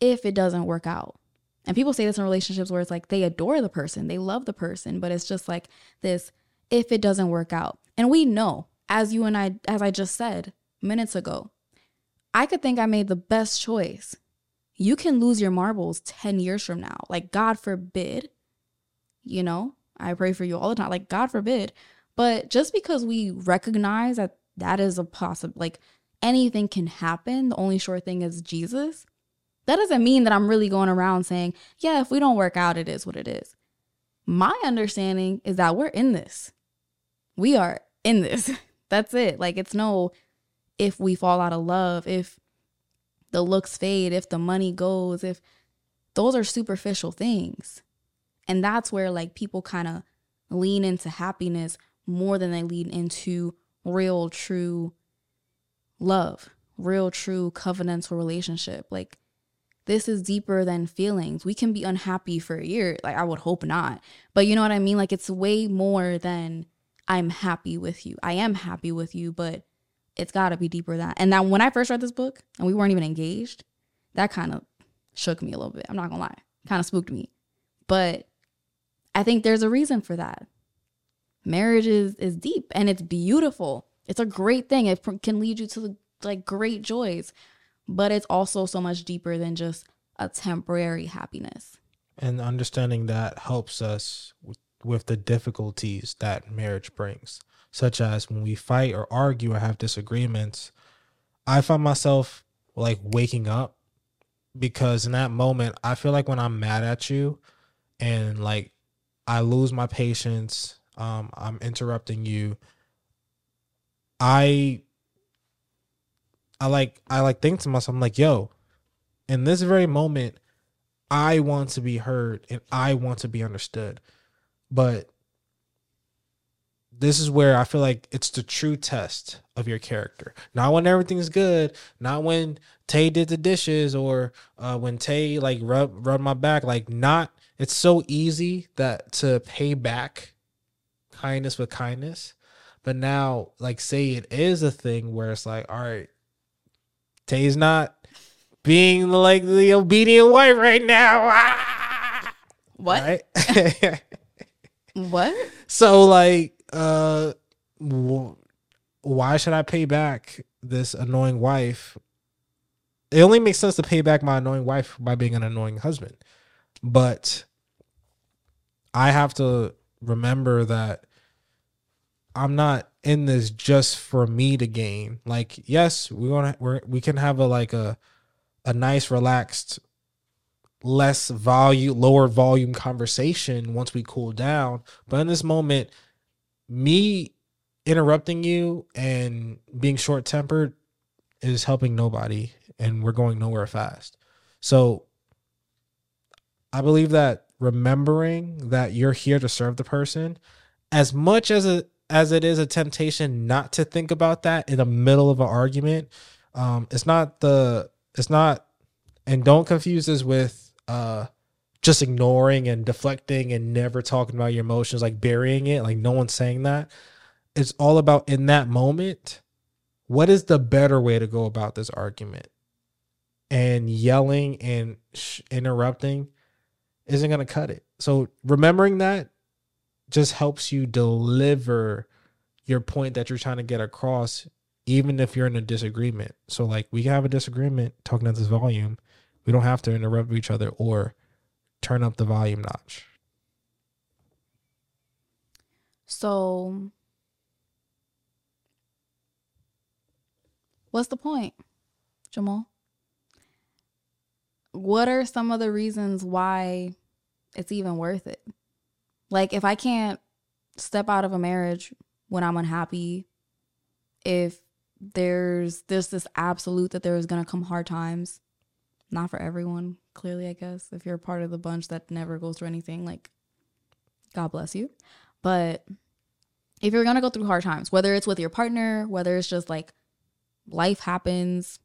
if it doesn't work out. And people say this in relationships where it's like they adore the person, they love the person, but it's just like this, if it doesn't work out. And we know, as you and I, as I just said minutes ago, I could think I made the best choice. You can lose your marbles 10 years from now. Like, God forbid, you know, I pray for you all the time. Like, God forbid but just because we recognize that that is a possible, like anything can happen, the only sure thing is Jesus, that doesn't mean that I'm really going around saying, yeah, if we don't work out, it is what it is. My understanding is that we're in this. We are in this. That's it. Like, it's no if we fall out of love, if the looks fade, if the money goes, if those are superficial things. And that's where like people kind of lean into happiness more than they lean into real, true love, real, true covenantal relationship. Like, this is deeper than feelings. We can be unhappy for a year. Like, I would hope not. But you know what I mean? Like, it's way more than I'm happy with you. I am happy with you, but it's got to be deeper than that. And now, when I first read this book and we weren't even engaged, that kind of shook me a little bit. I'm not going to lie, kind of spooked me. But I think there's a reason for that marriage is is deep and it's beautiful. It's a great thing. It can lead you to like great joys, but it's also so much deeper than just a temporary happiness. And understanding that helps us with, with the difficulties that marriage brings, such as when we fight or argue or have disagreements. I find myself like waking up because in that moment, I feel like when I'm mad at you and like I lose my patience um, I'm interrupting you. I I like I like think to myself, I'm like, yo, in this very moment, I want to be heard and I want to be understood. But this is where I feel like it's the true test of your character. Not when everything's good, not when Tay did the dishes or uh, when Tay like rub rub my back. Like not. It's so easy that to pay back kindness with kindness. But now, like, say it is a thing where it's like, all right, Tay's not being like the obedient wife right now. Ah! What? Right? what? So, like, uh, w- why should I pay back this annoying wife? It only makes sense to pay back my annoying wife by being an annoying husband. But I have to remember that I'm not in this just for me to gain. Like, yes, we want to we we can have a like a a nice relaxed less volume lower volume conversation once we cool down, but in this moment me interrupting you and being short-tempered is helping nobody and we're going nowhere fast. So I believe that remembering that you're here to serve the person as much as a as it is a temptation not to think about that in the middle of an argument. Um, it's not the it's not and don't confuse this with uh just ignoring and deflecting and never talking about your emotions, like burying it, like no one's saying that. It's all about in that moment, what is the better way to go about this argument? And yelling and sh- interrupting isn't going to cut it. So remembering that just helps you deliver your point that you're trying to get across even if you're in a disagreement. So like we have a disagreement talking at this volume. We don't have to interrupt each other or turn up the volume notch. So what's the point, Jamal? What are some of the reasons why it's even worth it? Like if I can't step out of a marriage when I'm unhappy, if there's there's this absolute that there is gonna come hard times. Not for everyone, clearly, I guess. If you're a part of the bunch that never goes through anything, like God bless you. But if you're gonna go through hard times, whether it's with your partner, whether it's just like life happens,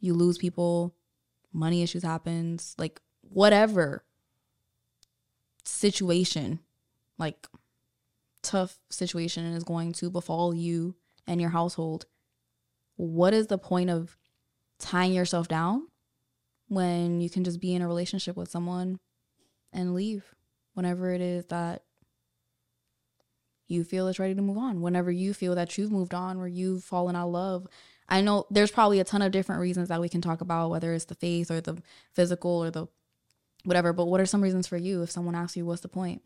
you lose people, money issues happens, like whatever situation, like tough situation is going to befall you and your household, what is the point of tying yourself down when you can just be in a relationship with someone and leave whenever it is that you feel it's ready to move on, whenever you feel that you've moved on or you've fallen out of love. I know there's probably a ton of different reasons that we can talk about, whether it's the faith or the physical or the whatever, but what are some reasons for you if someone asks you what's the point?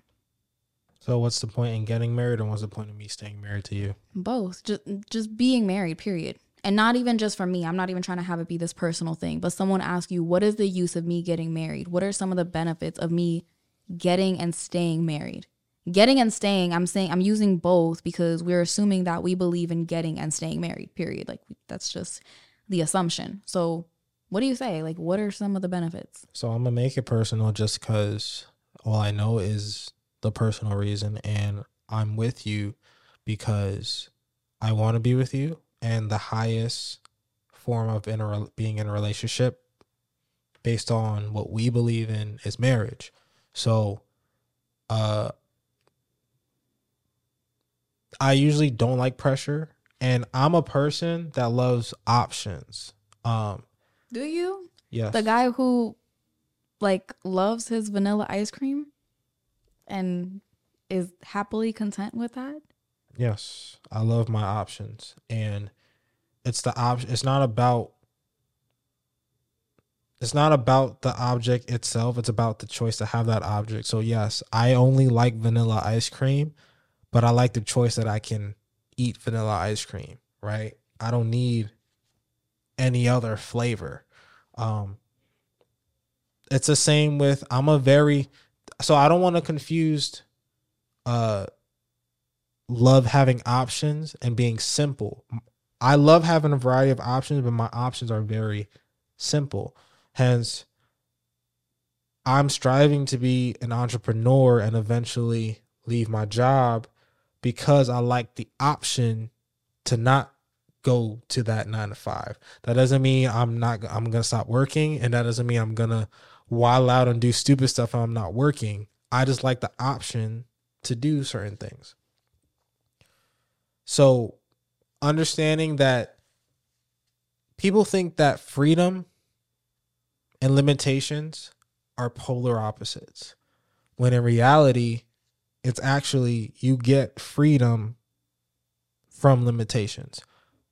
So what's the point in getting married and what's the point of me staying married to you? Both. Just just being married, period. And not even just for me. I'm not even trying to have it be this personal thing, but someone asks you, what is the use of me getting married? What are some of the benefits of me getting and staying married? Getting and staying, I'm saying I'm using both because we're assuming that we believe in getting and staying married, period. Like that's just the assumption. So what do you say? Like what are some of the benefits? So I'm gonna make it personal just because all I know is the personal reason and I'm with you because I want to be with you and the highest form of in a, being in a relationship based on what we believe in is marriage. So uh I usually don't like pressure and I'm a person that loves options. Um Do you? Yes. The guy who like loves his vanilla ice cream and is happily content with that? Yes, I love my options, and it's the option. It's not about. It's not about the object itself. It's about the choice to have that object. So yes, I only like vanilla ice cream, but I like the choice that I can eat vanilla ice cream. Right? I don't need any other flavor. Um, it's the same with. I'm a very so I don't want to confuse uh love having options and being simple. I love having a variety of options, but my options are very simple. Hence, I'm striving to be an entrepreneur and eventually leave my job because I like the option to not go to that nine to five. That doesn't mean I'm not I'm gonna stop working, and that doesn't mean I'm gonna while out and do stupid stuff I'm not working. I just like the option to do certain things. So, understanding that people think that freedom and limitations are polar opposites, when in reality, it's actually you get freedom from limitations.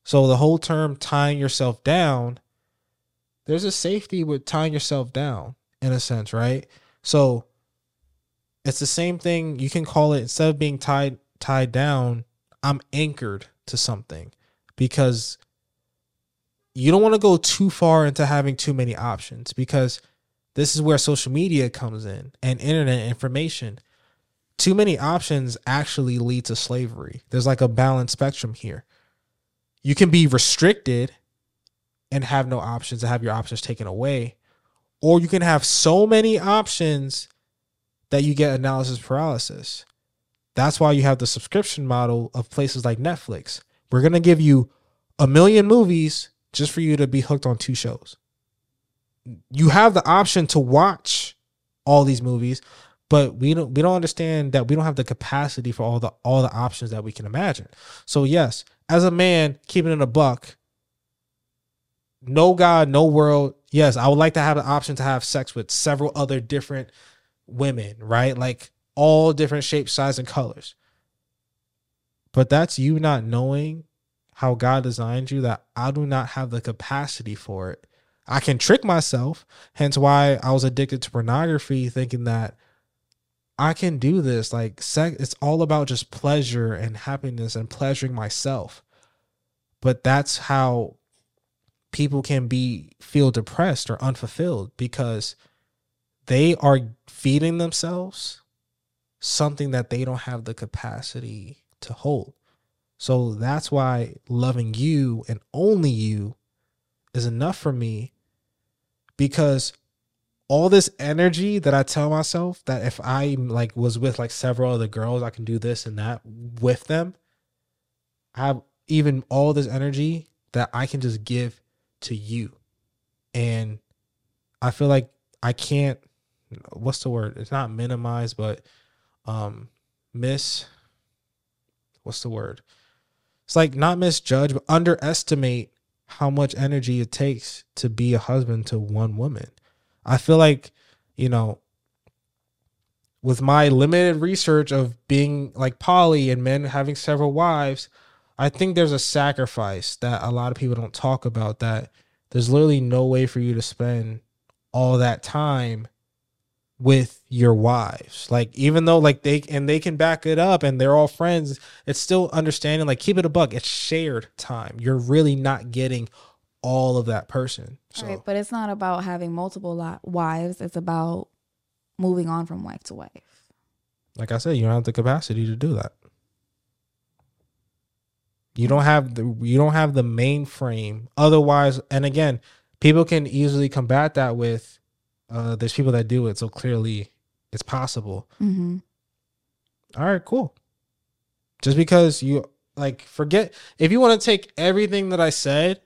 So, the whole term tying yourself down, there's a safety with tying yourself down in a sense, right? So it's the same thing. You can call it instead of being tied tied down, I'm anchored to something because you don't want to go too far into having too many options because this is where social media comes in and internet information. Too many options actually lead to slavery. There's like a balanced spectrum here. You can be restricted and have no options and have your options taken away or you can have so many options that you get analysis paralysis. That's why you have the subscription model of places like Netflix. We're going to give you a million movies just for you to be hooked on two shows. You have the option to watch all these movies, but we don't we don't understand that we don't have the capacity for all the all the options that we can imagine. So yes, as a man keeping it a buck, no God, no world. Yes, I would like to have the option to have sex with several other different women, right? Like all different shapes, size, and colors. But that's you not knowing how God designed you that I do not have the capacity for it. I can trick myself, hence why I was addicted to pornography, thinking that I can do this. Like sex, it's all about just pleasure and happiness and pleasuring myself. But that's how people can be feel depressed or unfulfilled because they are feeding themselves something that they don't have the capacity to hold. So that's why loving you and only you is enough for me because all this energy that I tell myself that if I like was with like several other girls, I can do this and that with them. I have even all this energy that I can just give to you. And I feel like I can't what's the word? It's not minimize, but um miss what's the word? It's like not misjudge, but underestimate how much energy it takes to be a husband to one woman. I feel like, you know, with my limited research of being like poly and men having several wives, I think there's a sacrifice that a lot of people don't talk about that there's literally no way for you to spend all that time with your wives. Like even though like they and they can back it up and they're all friends, it's still understanding like keep it a buck. It's shared time. You're really not getting all of that person. So Right, but it's not about having multiple wives. It's about moving on from wife to wife. like I said, you don't have the capacity to do that. You don't have the you don't have the mainframe. Otherwise, and again, people can easily combat that with uh there's people that do it, so clearly it's possible. Mm-hmm. All right, cool. Just because you like forget if you want to take everything that I said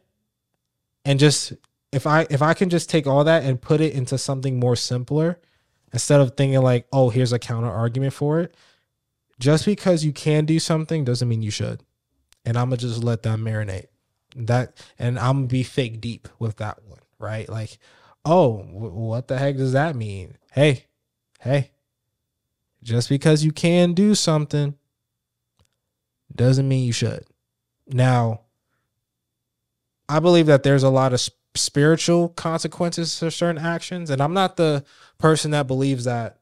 and just if I if I can just take all that and put it into something more simpler instead of thinking like, "Oh, here's a counter argument for it." Just because you can do something doesn't mean you should. And I'm to just let that marinate. That and I'm to be fake deep with that one, right? Like, "Oh, wh- what the heck does that mean?" Hey, hey, just because you can do something doesn't mean you should. Now, I believe that there's a lot of spiritual consequences to certain actions, and I'm not the person that believes that.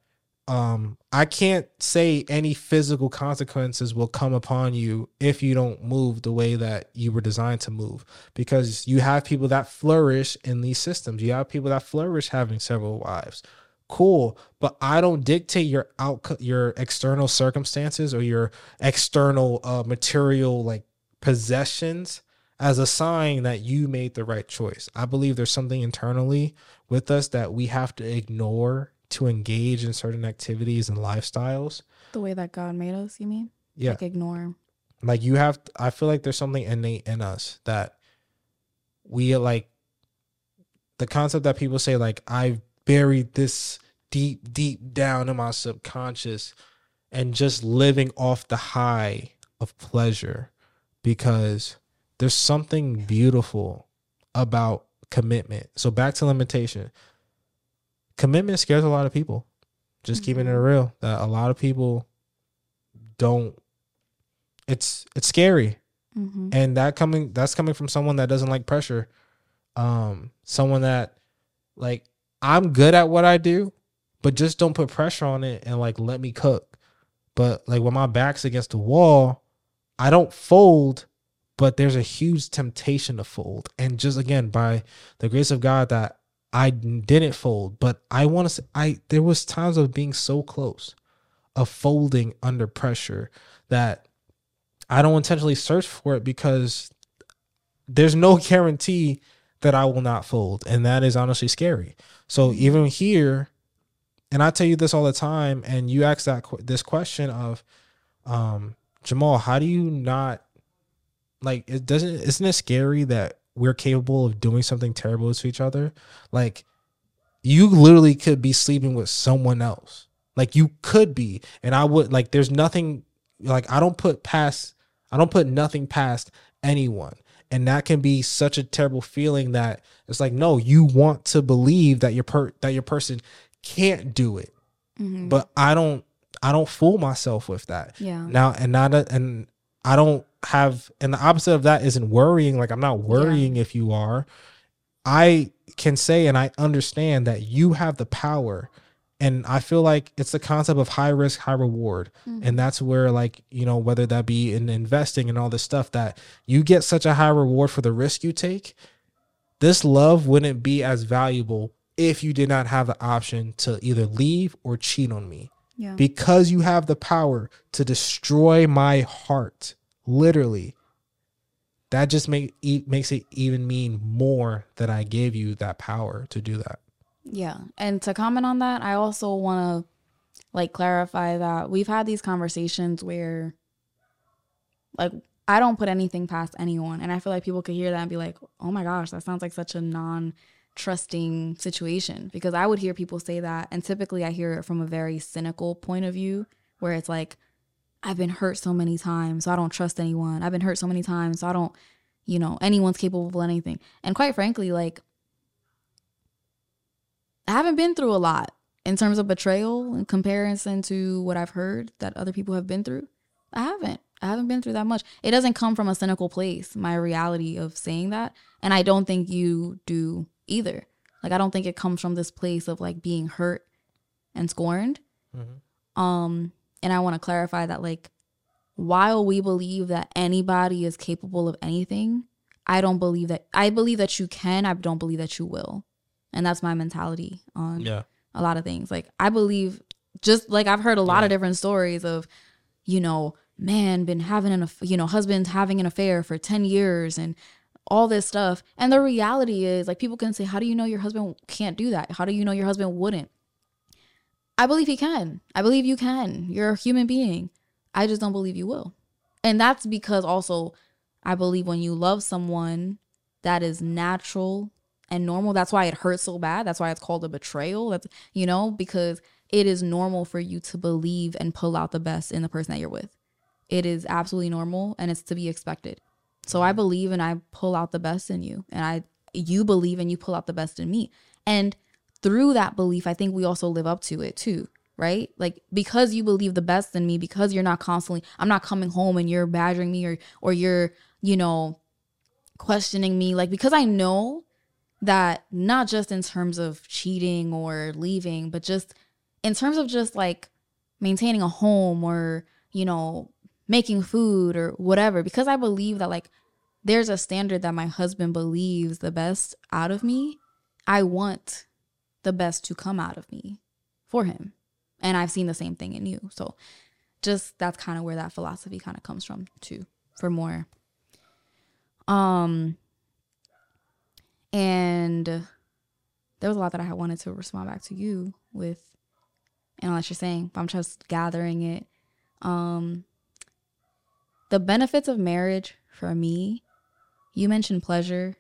Um, I can't say any physical consequences will come upon you if you don't move the way that you were designed to move, because you have people that flourish in these systems. You have people that flourish having several wives cool but i don't dictate your out your external circumstances or your external uh, material like possessions as a sign that you made the right choice i believe there's something internally with us that we have to ignore to engage in certain activities and lifestyles The way that God made us, you mean? yeah Like ignore. like you have i feel like there's something innate in us that we like the concept that people say like i've buried this deep deep down in my subconscious and just living off the high of pleasure because there's something beautiful about commitment so back to limitation commitment scares a lot of people. Just keeping it Mhm. real that a lot of people don't it's it's scary. Mm-hmm. and that coming that's coming from someone that doesn't like pressure. Um someone that like i'm good at what i do but just don't put pressure on it and like let me cook. But like when my back's against the wall i don't fold but there's a huge temptation to fold. And just again by the grace of god that i didn't fold but i want to say i there was times of being so close of folding under pressure that I don't intentionally search for it because there's no guarantee that I will not fold. And that is honestly scary. So even here, and I tell you this all the time, and you ask that this question of um, Jamal, how do you not like it doesn't isn't it scary that we're capable of doing something terrible to each other? Like you literally could be sleeping with someone else. Like you could be. And I would like there's nothing like I don't put past I don't put nothing past anyone. And that can be such a terrible feeling that it's like, no, you want to believe that your per that your person can't do it. Mm-hmm. But I don't I don't fool myself with that. yeah. Now and not a, and I don't have, and the opposite of that isn't worrying. Like I'm not worrying if you are. I can say and I understand that you have the power. And I feel like it's the concept of high risk, high reward. And mm-hmm. that's where, like, you know, whether that be in investing and all this stuff, that you get such a high reward for the risk you take. This love wouldn't be as valuable if you did not have the option to either leave or cheat on me Yeah. because you have the power to destroy my heart literally that just make e- makes it even mean more that i gave you that power to do that Yeah. And to comment on that, I also want to like clarify that we've had these conversations where like I don't put anything past anyone and I feel like people could hear that and be like, "Oh my gosh, that sounds like such a non trusting situation." Because I would hear people say that and typically I hear it from a very cynical point of view where it's like I've been hurt so many times, so I don't trust anyone. I've been hurt so many times, so I don't, you know, anyone's capable of anything. And quite frankly, like I haven't been through a lot in terms of betrayal in comparison to what I've heard that other people have been through. I haven't. I haven't been through that much. It doesn't come from a cynical place, my reality of saying that. And I don't think you do either. Like, I don't think it comes from this place of like being hurt and scorned. Um, and I want to clarify that, like, while we believe that anybody is capable of anything, I don't believe that. I believe that you can. I don't believe that you will. And that's my mentality on yeah a lot of things. Like I believe just like I've heard a lot of different stories of, you know, man been having an you know, husband having an affair for 10 years and all this stuff. And the reality is like people can say, How do you know your husband can't do that? How do you know your husband wouldn't? I believe he can. I believe you can. You're a human being. I just don't believe you will. And that's because also I believe when you love someone that is natural and normal. That's why it hurts so bad. That's why it's called a betrayal. That's you know, because it is normal for you to believe and pull out the best in the person that you're with. It is absolutely normal and it's to be expected. So I believe and I pull out the best in you. And I you believe and you pull out the best in me. And through that belief, I think we also live up to it too. Right? Like because you believe the best in me, because you're not constantly I'm not coming home and you're badgering me or or you're, you know, questioning me. Like because I know that not just in terms of cheating or leaving, but just in terms of just like maintaining a home or, you know, making food or whatever, because I believe that like there's a standard that my husband believes the best out of me, I want the best to come out of me for him. And I've seen the same thing in you. So just that's kind of where that philosophy kind of comes from too, for more. Um and there was a lot that I wanted to respond back to you with, and unless you're saying, but I'm just gathering it. Um, the benefits of marriage for me, you mentioned pleasure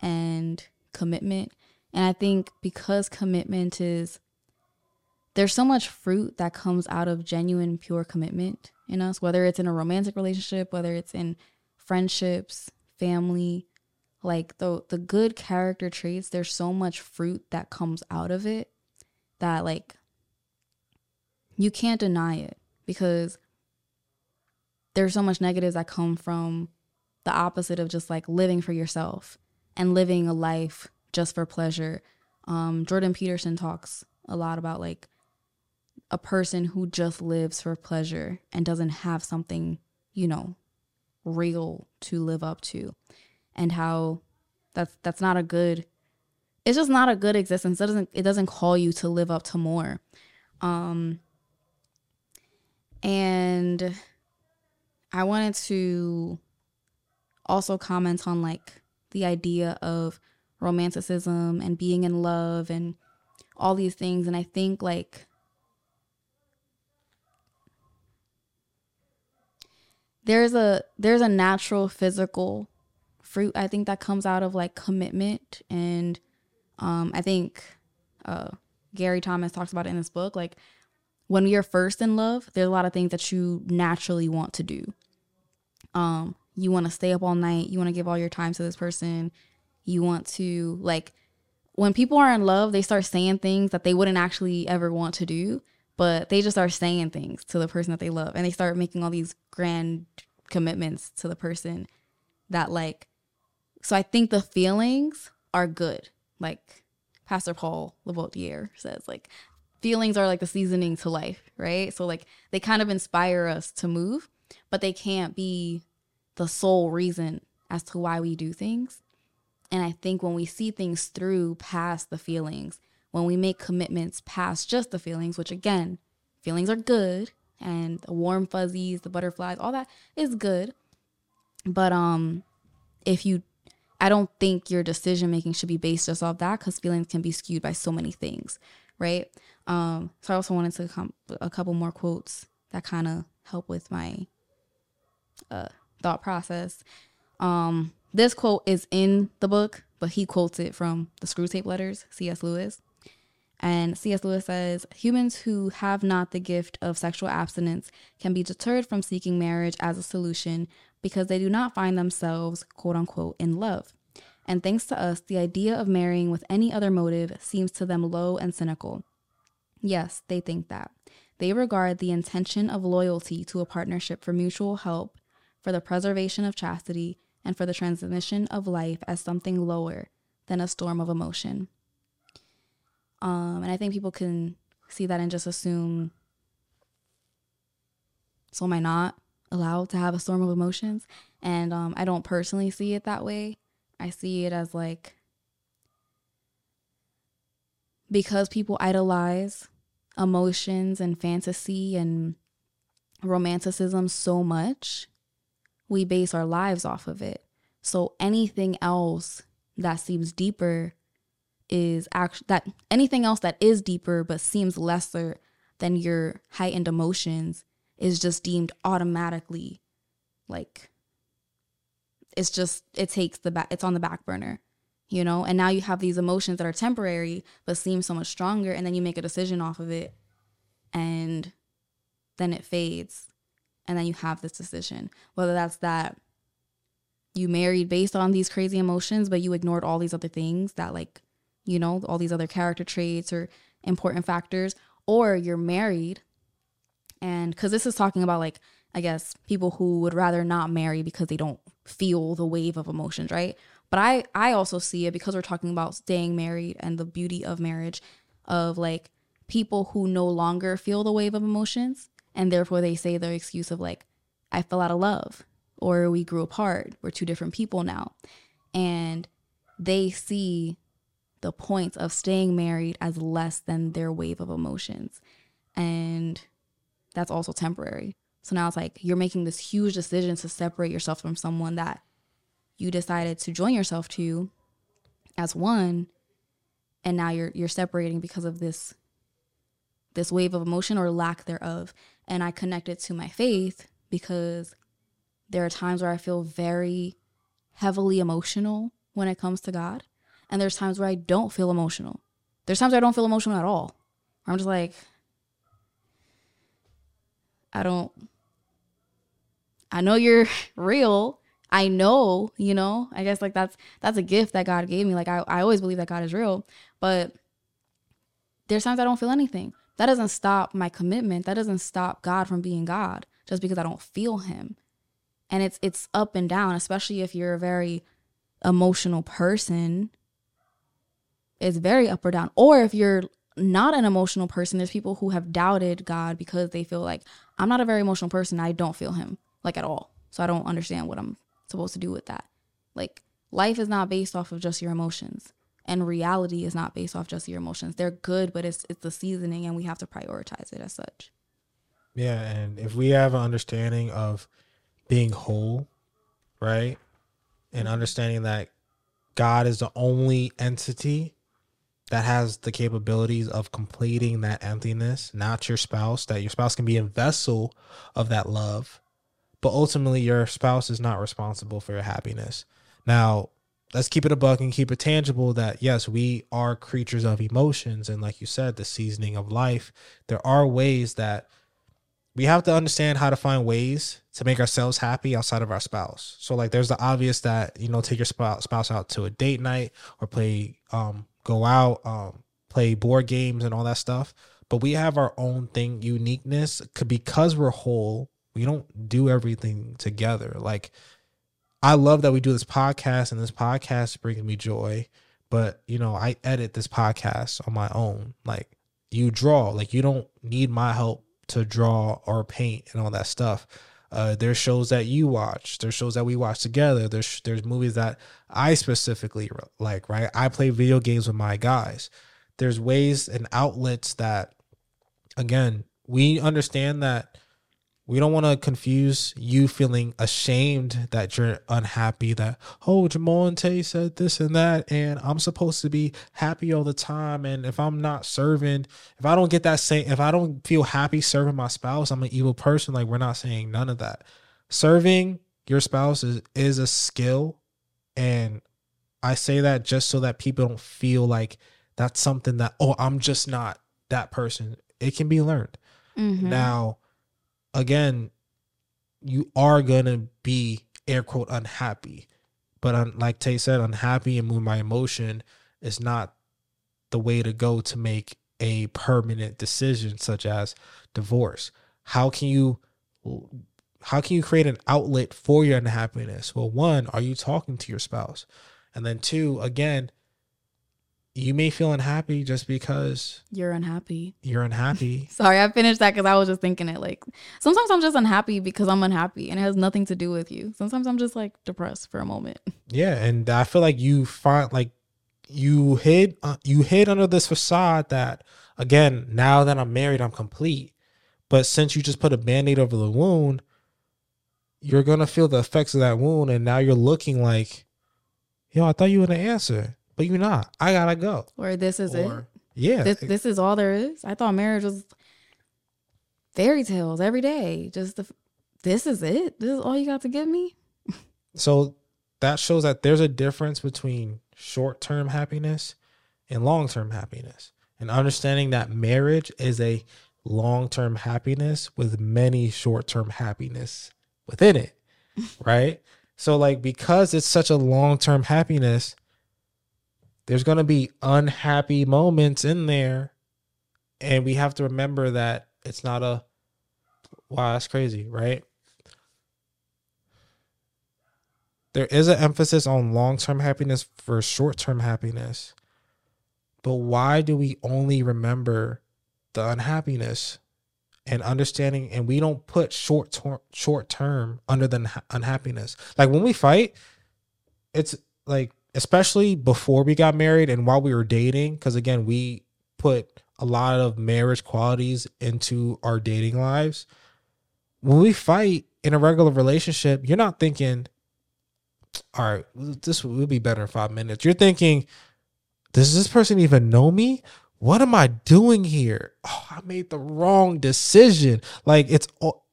and commitment. And I think because commitment is, there's so much fruit that comes out of genuine, pure commitment in us, whether it's in a romantic relationship, whether it's in friendships, family, like the the good character traits there's so much fruit that comes out of it that like you can't deny it because there's so much negatives that come from the opposite of just like living for yourself and living a life just for pleasure. Um jordan peterson talks a lot about like a person who just lives for pleasure and doesn't have something you know real to live up to and how that's that's not a good it's just not a good existence. It doesn't it doesn't call you to live up to more. Um and i wanted to also comment on like the idea of romanticism and being in love and all these things. And i think like there's a there's a natural physical fruit i think that comes out of like commitment. And um i think uh gary thomas talks about it in this book like when you're first in love there's a lot of things that you naturally want to do um you want to stay up all night you want to give all your time to this person you want to like when people are in love they start saying things that they wouldn't actually ever want to do but they just start saying things to the person that they love and they start making all these grand commitments to the person that like so I think the feelings are good. Like Pastor Paul Labotiere says, like feelings are like the seasoning to life, right? So like they kind of inspire us to move, but they can't be the sole reason as to why we do things. And I think when we see things through past the feelings, when we make commitments past just the feelings, which again, feelings are good and the warm fuzzies, the butterflies, all that is good. But um if you I don't think your decision making should be based just off that because feelings can be skewed by so many things, right? Um, so I also wanted to come a couple more quotes that kind of help with my uh, thought process. Um, this quote is in the book, but he quotes it from the Screwtape Letters, C.S. Lewis. And C.S. Lewis says humans who have not the gift of sexual abstinence can be deterred from seeking marriage as a solution because they do not find themselves, quote unquote, in love. And thanks to us, the idea of marrying with any other motive seems to them low and cynical. Yes, they think that. They regard the intention of loyalty to a partnership for mutual help, for the preservation of chastity, and for the transmission of life as something lower than a storm of emotion. Um, and I think people can see that and just assume, so am I not allowed to have a storm of emotions? And um, I don't personally see it that way. I see it as like, because people idolize emotions and fantasy and romanticism so much, we base our lives off of it. So anything else that seems deeper is actually that anything else that is deeper but seems lesser than your heightened emotions is just deemed automatically like it's just it takes the back it's on the back burner you know and now you have these emotions that are temporary but seem so much stronger and then you make a decision off of it and then it fades and then you have this decision whether that's that you married based on these crazy emotions but you ignored all these other things that like you know, all these other character traits or important factors, or you're married. And because this is talking about, like, I guess people who would rather not marry because they don't feel the wave of emotions, right? But I, I also see it because we're talking about staying married and the beauty of marriage, of like people who no longer feel the wave of emotions. And therefore they say their excuse of like, I fell out of love or we grew apart. We're two different people now. And they see the points of staying married as less than their wave of emotions. And that's also temporary. So now it's like you're making this huge decision to separate yourself from someone that you decided to join yourself to as one and now you're you're separating because of this this wave of emotion or lack thereof. And I connect it to my faith because there are times where I feel very heavily emotional when it comes to God. And there's times where I don't feel emotional. There's times where I don't feel emotional at all. I'm just like, I don't, I know you're real. I know, you know, I guess like that's, that's a gift that God gave me. Like I, I always believe that God is real, but there's times I don't feel anything. That doesn't stop my commitment. That doesn't stop God from being God just because I don't feel him. And it's, it's up and down, especially if you're a very emotional person It's very up or down. Or if you're not an emotional person, there's people who have doubted God because they feel like I'm not a very emotional person. I don't feel him like at all. So I don't understand what I'm supposed to do with that. Like life is not based off of just your emotions. And reality is not based off just your emotions. They're good, but it's it's the seasoning and we have to prioritize it as such. Yeah, and if we have an understanding of being whole, right? And understanding that God is the only entity that has the capabilities of completing that emptiness, not your spouse, that your spouse can be a vessel of that love, but ultimately your spouse is not responsible for your happiness. Now, let's keep it a buck and keep it tangible that yes, we are creatures of emotions. And like you said, the seasoning of life, there are ways that we have to understand how to find ways to make ourselves happy outside of our spouse. So like there's the obvious that, you know, take your spouse out to a date night or play um go out, um, play board games and all that stuff. But we have our own thing, uniqueness, because we're whole. we don't do everything together. Like I love that we do this podcast and this podcast brings me joy, but you know, I edit this podcast on my own. Like you draw, like you don't need my help to draw or paint and all that stuff. Uh, there's shows that you watch. There's shows that we watch together. There's there's movies that I specifically like. Right, I play video games with my guys. There's ways and outlets that, again, we understand that we don't want to confuse you feeling ashamed that you're unhappy that oh Tay said this and that and I'm supposed to be happy all the time and if I'm not serving if I don't get that same if I don't feel happy serving my spouse I'm an evil person like we're not saying none of that. Serving your spouse is is a skill and I say that just so that people don't feel like that's something that oh I'm just not that person. It can be learned. Mm-hmm. now again, you are gonna be air quote unhappy. But un, like Tay said, unhappy and move my emotion is not the way to go to make a permanent decision such as divorce. How can you how can you create an outlet for your unhappiness? Well, one, are you talking to your spouse? And then two, again, you may feel unhappy just because you're unhappy. You're unhappy. Sorry, I finished that because I was just thinking it. Like sometimes I'm just unhappy because I'm unhappy, and it has nothing to do with you. Sometimes I'm just like depressed for a moment. Yeah, and I feel like you find like you hid uh, you hid under this facade that again now that I'm married I'm complete, but since you just put a band-aid over the wound, you're gonna feel the effects of that wound, and now you're looking like, yo, I thought you were the answer but you're not. I gotta go. Or this is or, it. Yeah. This, this is all there is. I thought marriage was fairy tales every day. Just the, this is it. This is all you got to give me. so that shows that there's a difference between short term happiness and long term happiness, and understanding that marriage is a long term happiness with many short term happiness within it, right? So like because it's such a long term happiness, there's going to be unhappy moments in there and we have to remember that it's not a wow that's crazy right? There is an emphasis on long-term happiness for short-term happiness but why do we only remember the unhappiness and understanding and we don't put short term short term under the unhappiness? Like when we fight it's like especially before we got married and while we were dating, because again, we put a lot of marriage qualities into our dating lives. When we fight in a regular relationship, you're not thinking, all right, this will be better in five minutes. You're thinking, does this person even know me? What am I doing here? Oh, I made the wrong decision. Like it's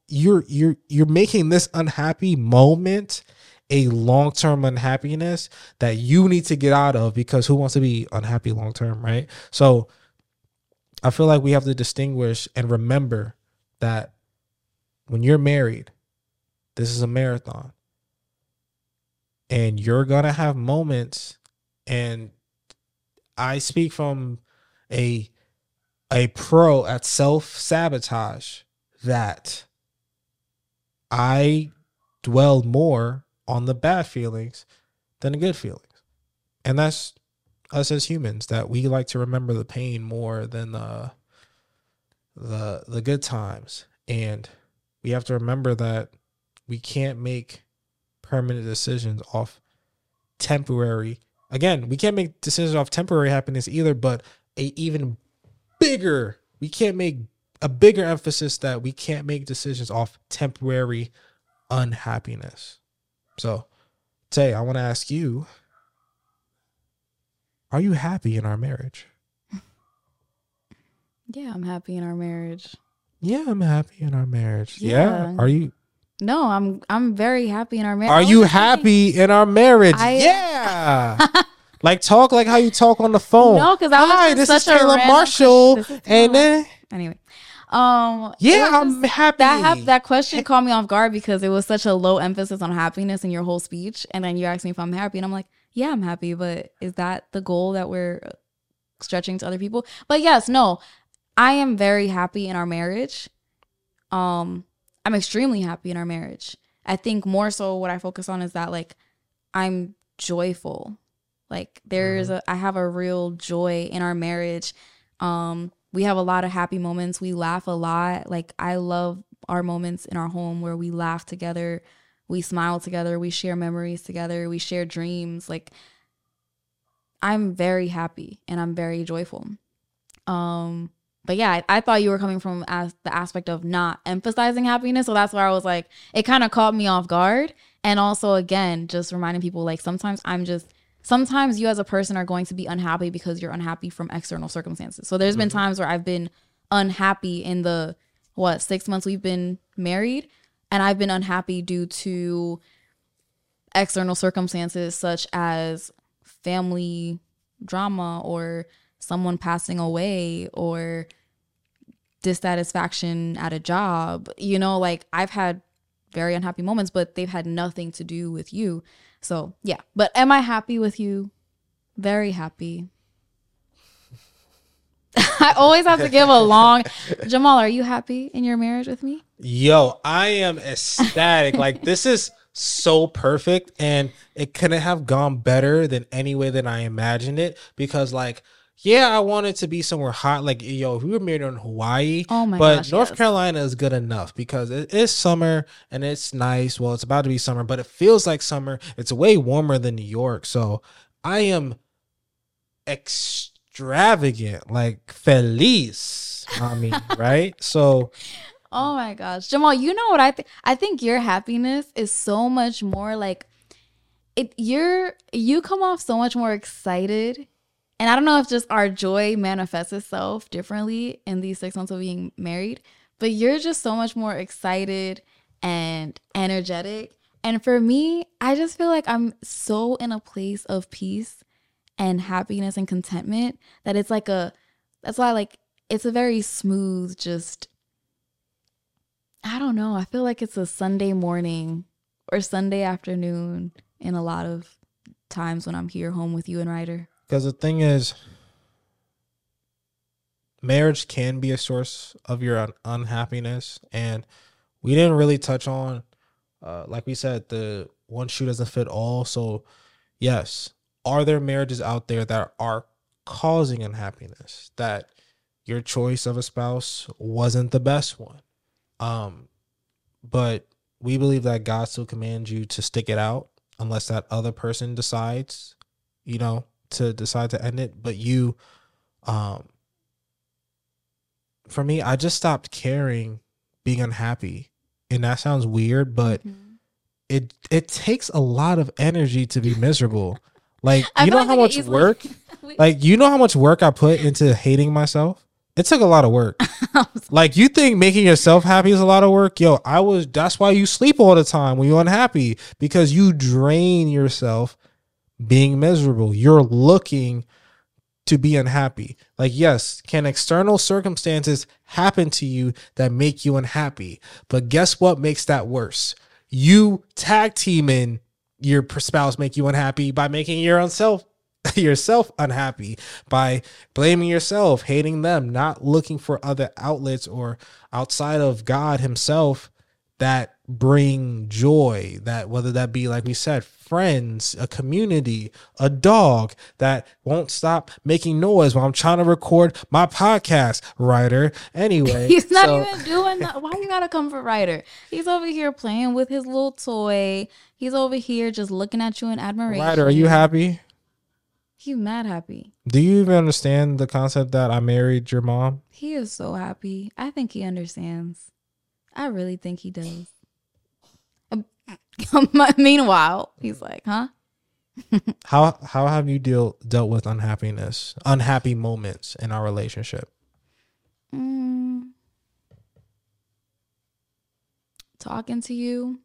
you're you're you're making this unhappy moment a long term unhappiness that you need to get out of because who wants to be unhappy long term, right? So I feel like we have to distinguish and remember that when you're married, this is a marathon. And you're going to have moments and I speak from a a pro at self sabotage that I dwelled more on the bad feelings than the good feelings. And that's us as humans that we like to remember the pain more than the the the good times. And we have to remember that we can't make permanent decisions off temporary again, we can't make decisions off temporary happiness either, but a even bigger we can't make a bigger emphasis that we can't make decisions off temporary unhappiness. So, Tay, I want to ask you Are you happy in our marriage? Yeah, I'm happy in our marriage. Yeah, I'm happy in our marriage. Yeah. yeah. Are you No, I'm I'm very happy in our marriage. Are you happy in our marriage? I, yeah. like talk like how you talk on the phone. No, because I was Hi, this is Taylor Marshall. and then anyway. Um, yeah, I'm happy. That ha- that question caught me off guard because it was such a low emphasis on happiness in your whole speech, and then you asked me if I'm happy, and I'm like, yeah, I'm happy, but is that the goal that we're stretching to other people? But yes, no, I am very happy in our marriage. Um, I'm extremely happy in our marriage. I think more so what I focus on is that like I'm joyful. Like there's a I have a real joy in our marriage. Um we have a lot of happy moments. We laugh a lot. Like I love our moments in our home where we laugh together, we smile together, we share memories together, we share dreams. Like I'm very happy and I'm very joyful. Um but yeah, I, I thought you were coming from as the aspect of not emphasizing happiness. So that's where I was like, it kind of caught me off guard. And also, again, just reminding people like sometimes I'm just, sometimes you as a person are going to be unhappy because you're unhappy from external circumstances. So there's been mm-hmm. times where I've been unhappy in the, what, six months we've been married. And I've been unhappy due to external circumstances such as family drama or someone passing away or dissatisfaction at a job. You know, like I've had very unhappy moments, but they've had nothing to do with you. So, yeah. But am I happy with you? Very happy. I always have to give a long Jamal, are you happy in your marriage with me? Yo, I am ecstatic. like this is so perfect and it couldn't have gone better than any way that I imagined it because like yeah, I wanted to be somewhere hot. Like, yo, if we were married in Hawaii, Oh my but gosh, North yes. Carolina is good enough because it is summer and it's nice. Well, it's about to be summer, but it feels like summer. It's way warmer than New York. So I am extravagant, like feliz. I mean, right? So Oh my gosh. Jamal, you know what I think? I think your happiness is so much more like it you're you come off so much more excited. And I don't know if just our joy manifests itself differently in these six months of being married, but you're just so much more excited and energetic. And for me, I just feel like I'm so in a place of peace and happiness and contentment that it's like a that's why like it's a very smooth just I don't know. I feel like it's a Sunday morning or Sunday afternoon in a lot of times when I'm here home with you and Ryder. Because the thing is, marriage can be a source of your un- unhappiness, and we didn't really touch on, uh, like we said, the one shoe doesn't fit all. So, yes, are there marriages out there that are causing unhappiness? That your choice of a spouse wasn't the best one, um, but we believe that God still commands you to stick it out unless that other person decides, you know, to decide to end it. But you, um, for me, I just stopped caring being unhappy. And that sounds weird, but it it takes a lot of energy to be miserable. Like I you know how much easily- work like you know how much work I put into hating myself? It took a lot of work. like you think making yourself happy is a lot of work? Yo, I was that's why you sleep all the time when you're unhappy because you drain yourself being miserable. You're looking to be unhappy. Like yes, can external circumstances happen to you that make you unhappy? But guess what makes that worse? You tag teaming your spouse make you unhappy by making your own self yourself unhappy by blaming yourself, hating them, not looking for other outlets or outside of God himself that bring joy that whether that be like we said friends a community a dog that won't stop making noise while i'm trying to record my podcast Ryder anyway He's not so- even doing that. Why you gotta come for Ryder? He's over here playing with his little toy. He's over here just looking at you in admiration. Ryder are you happy He's mad happy. do you even understand the concept that i married your mom He is so happy. I think he understands. I really think he does. Meanwhile, he's like, huh? how how have you deal dealt with unhappiness unhappy moments in our relationship Mm. Talking to you.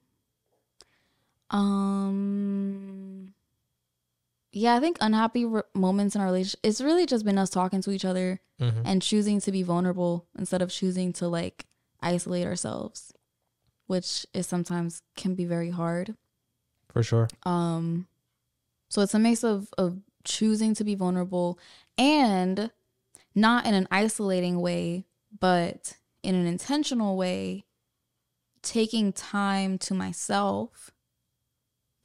Um. Yeah, I think unhappy re- moments in our relationship. It's really just been us talking to each other Mhm. and choosing to be vulnerable instead of choosing to like isolate ourselves, which is sometimes can be very hard. for sure Um, so it's a mix of of choosing to be vulnerable and not in an isolating way, but in an intentional way, taking time to myself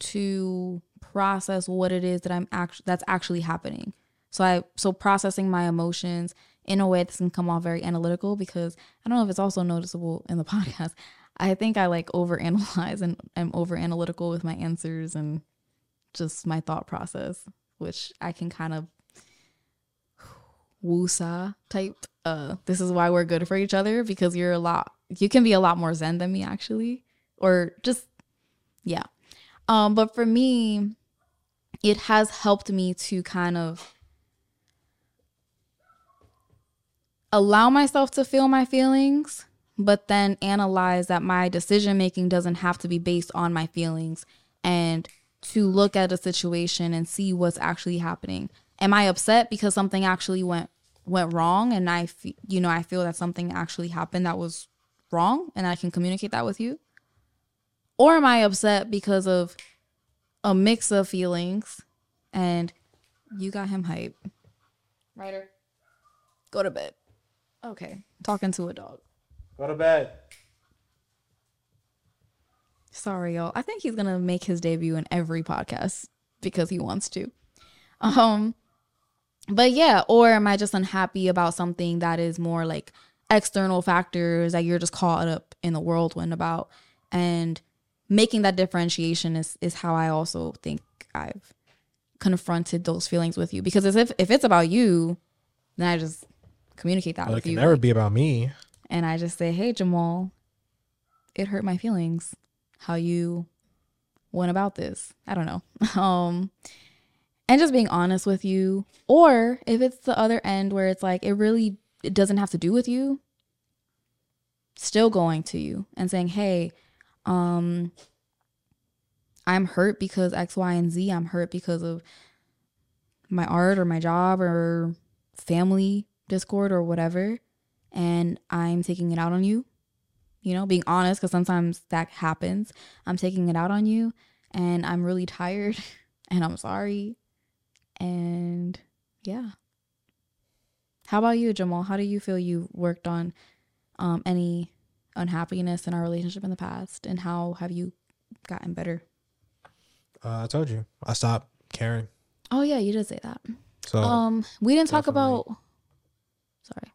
to process what it is that I'm actually that's actually happening. So I so processing my emotions in a way this can come off very analytical because I don't know if it's also noticeable in the podcast. I think I like overanalyze and I'm over analytical with my answers and just my thought process, which I can kind of woosa type. Uh, this is why we're good for each other because you're a lot. You can be a lot more zen than me actually, or just yeah. Um, but for me, it has helped me to kind of allow myself to feel my feelings, but then analyze that my decision making doesn't have to be based on my feelings and to look at a situation and see what's actually happening. Am I upset because something actually went went wrong and I f- you know, I feel that something actually happened that was wrong and I can communicate that with you? Or am I upset because of a mix of feelings and you got him hype? Ryder, go to bed. Okay, talking to a dog. Go to bed. Sorry, y'all. I think he's gonna make his debut in every podcast because he wants to. Um, but yeah, or am I just unhappy about something that is more like external factors that you're just caught up in the whirlwind about, and making that differentiation is is how I also think I've confronted those feelings with you because as if if it's about you, then I just communicate that Well, it can you. never be about me. and I just say, "Hey, Jamal, it hurt my feelings how you went about this." I don't know. Um and just being honest with you or if it's the other end where it's like it really it doesn't have to do with you, still going to you and saying, "Hey, um I'm hurt because X, Y, and Z. I'm hurt because of my art or my job or family discord or whatever and I'm taking it out on you. You know, being honest, because sometimes that happens. I'm taking it out on you, and I'm really tired, and I'm sorry. And yeah. How about you, Jamal? How do you feel you worked on um, any unhappiness in our relationship in the past, and how have you gotten better? Uh, I told you. I stopped caring. Oh yeah, you did say that. So um, we didn't talk about. Sorry,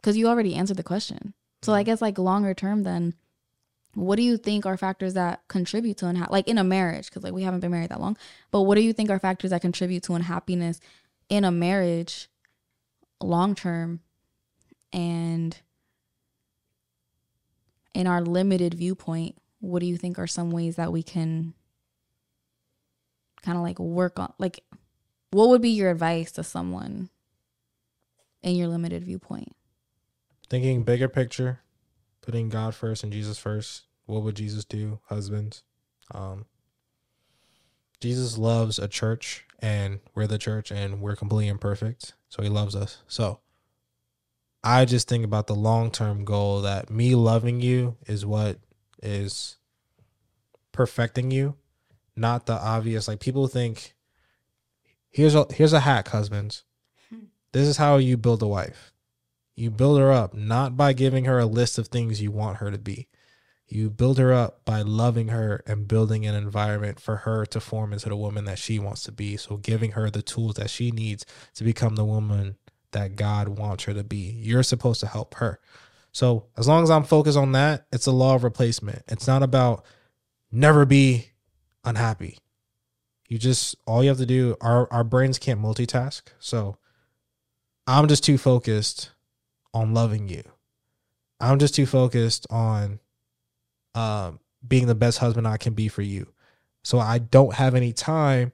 because you already answered the question. So I mm-hmm. guess like longer term, then, what do you think are factors that contribute to unha- like in a marriage? Because like we haven't been married that long, but what do you think are factors that contribute to unhappiness in a marriage, long term, and in our limited viewpoint? What do you think are some ways that we can kind of like work on like what would be your advice to someone in your limited viewpoint? thinking bigger picture, putting God first and Jesus first. What would Jesus do, husbands? Um, Jesus loves a church, and we're the church, and we're completely imperfect. So he loves us. So I just think about the long term goal that me loving you is what is perfecting you, not the obvious. Like people think, here's a here's a hack, husbands. This is how you build a wife. You build her up not by giving her a list of things you want her to be. You build her up by loving her and building an environment for her to form into the woman that she wants to be. So, giving her the tools that she needs to become the woman that God wants her to be. You're supposed to help her. So, as long as I'm focused on that, it's a law of replacement. It's not about never be unhappy. You just, all you have to do, our, our brains can't multitask. So, I'm just too focused on loving you. I'm just too focused on um, being the best husband I can be for you. So I don't have any time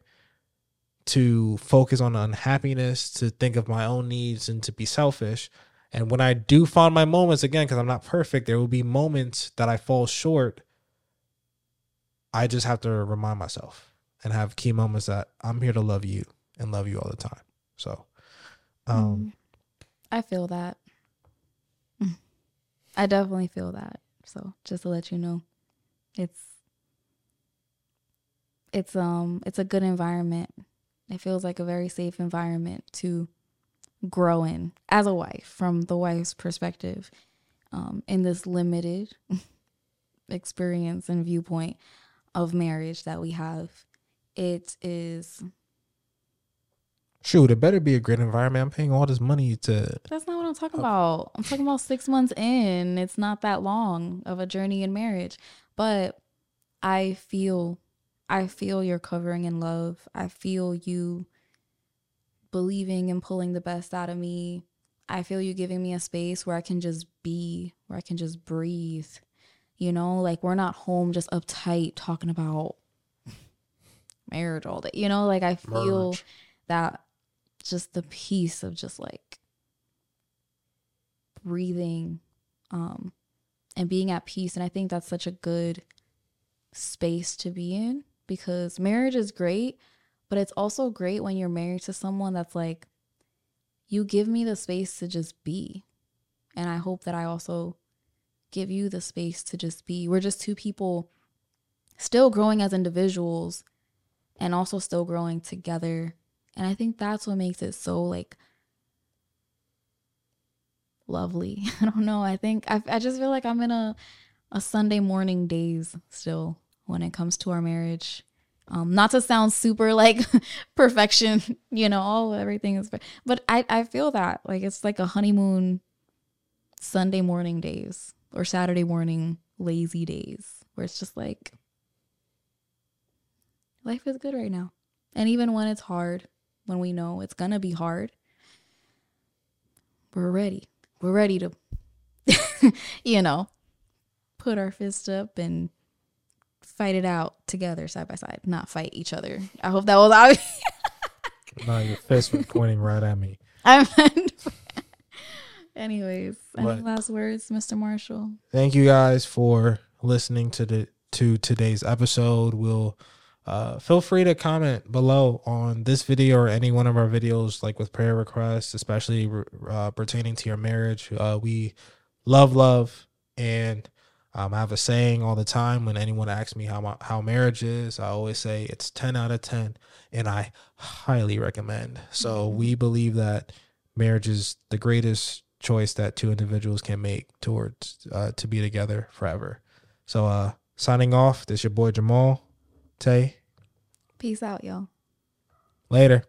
to focus on unhappiness, to think of my own needs, and to be selfish. And when I do find my moments again, because I'm not perfect, there will be moments that I fall short. I just have to remind myself and have key moments that I'm here to love you and love you all the time. So, um, I feel that. I definitely feel that. So just to let you know, it's it's um it's a good environment. It feels like a very safe environment to grow in as a wife from the wife's perspective um in this limited experience and viewpoint of marriage that we have. It is Shoot, it better be a great environment. I'm paying all this money to. That's not what I'm talking oh. about. I'm talking about six months in. It's not that long of a journey in marriage. But I feel, I feel your covering in love. I feel you believing and pulling the best out of me. I feel you giving me a space where I can just be, where I can just breathe. You know, like we're not home just uptight talking about marriage all day. You know, like I feel Merge. that just the peace of just like breathing um and being at peace. And i think that's such a good space to be in because marriage is great but it's also great when you're married to someone that's like you give me the space to just be. And i hope that i also give you the space to just be. We're just two people still growing as individuals and also still growing together and I think that's what makes it so like lovely. I don't know. I think I, I just feel like I'm in a a Sunday morning days still when it comes to our marriage. Um, not to sound super like perfection, you know, all everything is, but I I feel that like it's like a honeymoon Sunday morning days or Saturday morning lazy days where it's just like life is good right now. And even when it's hard, when we know it's gonna be hard, we're ready. We're ready to, you know, put our fist up and fight it out together, side by side, not fight each other. I hope that was obvious. No, your fist was pointing right at me. I meant. Anyways, any last words, Mr. Marshall? Thank you guys for listening to the to today's episode. We'll uh, feel free to comment below on this video or any one of our videos, like with prayer requests, especially uh, pertaining to your marriage. Uh, we love love, and um, I have a saying all the time when anyone asks me how my, how marriage is. I always say it's ten out of ten, and I highly recommend. So we believe that marriage is the greatest choice that two individuals can make towards uh, to be together forever. So uh signing off, this your boy Jamal. Tay. Peace out, y'all. Later.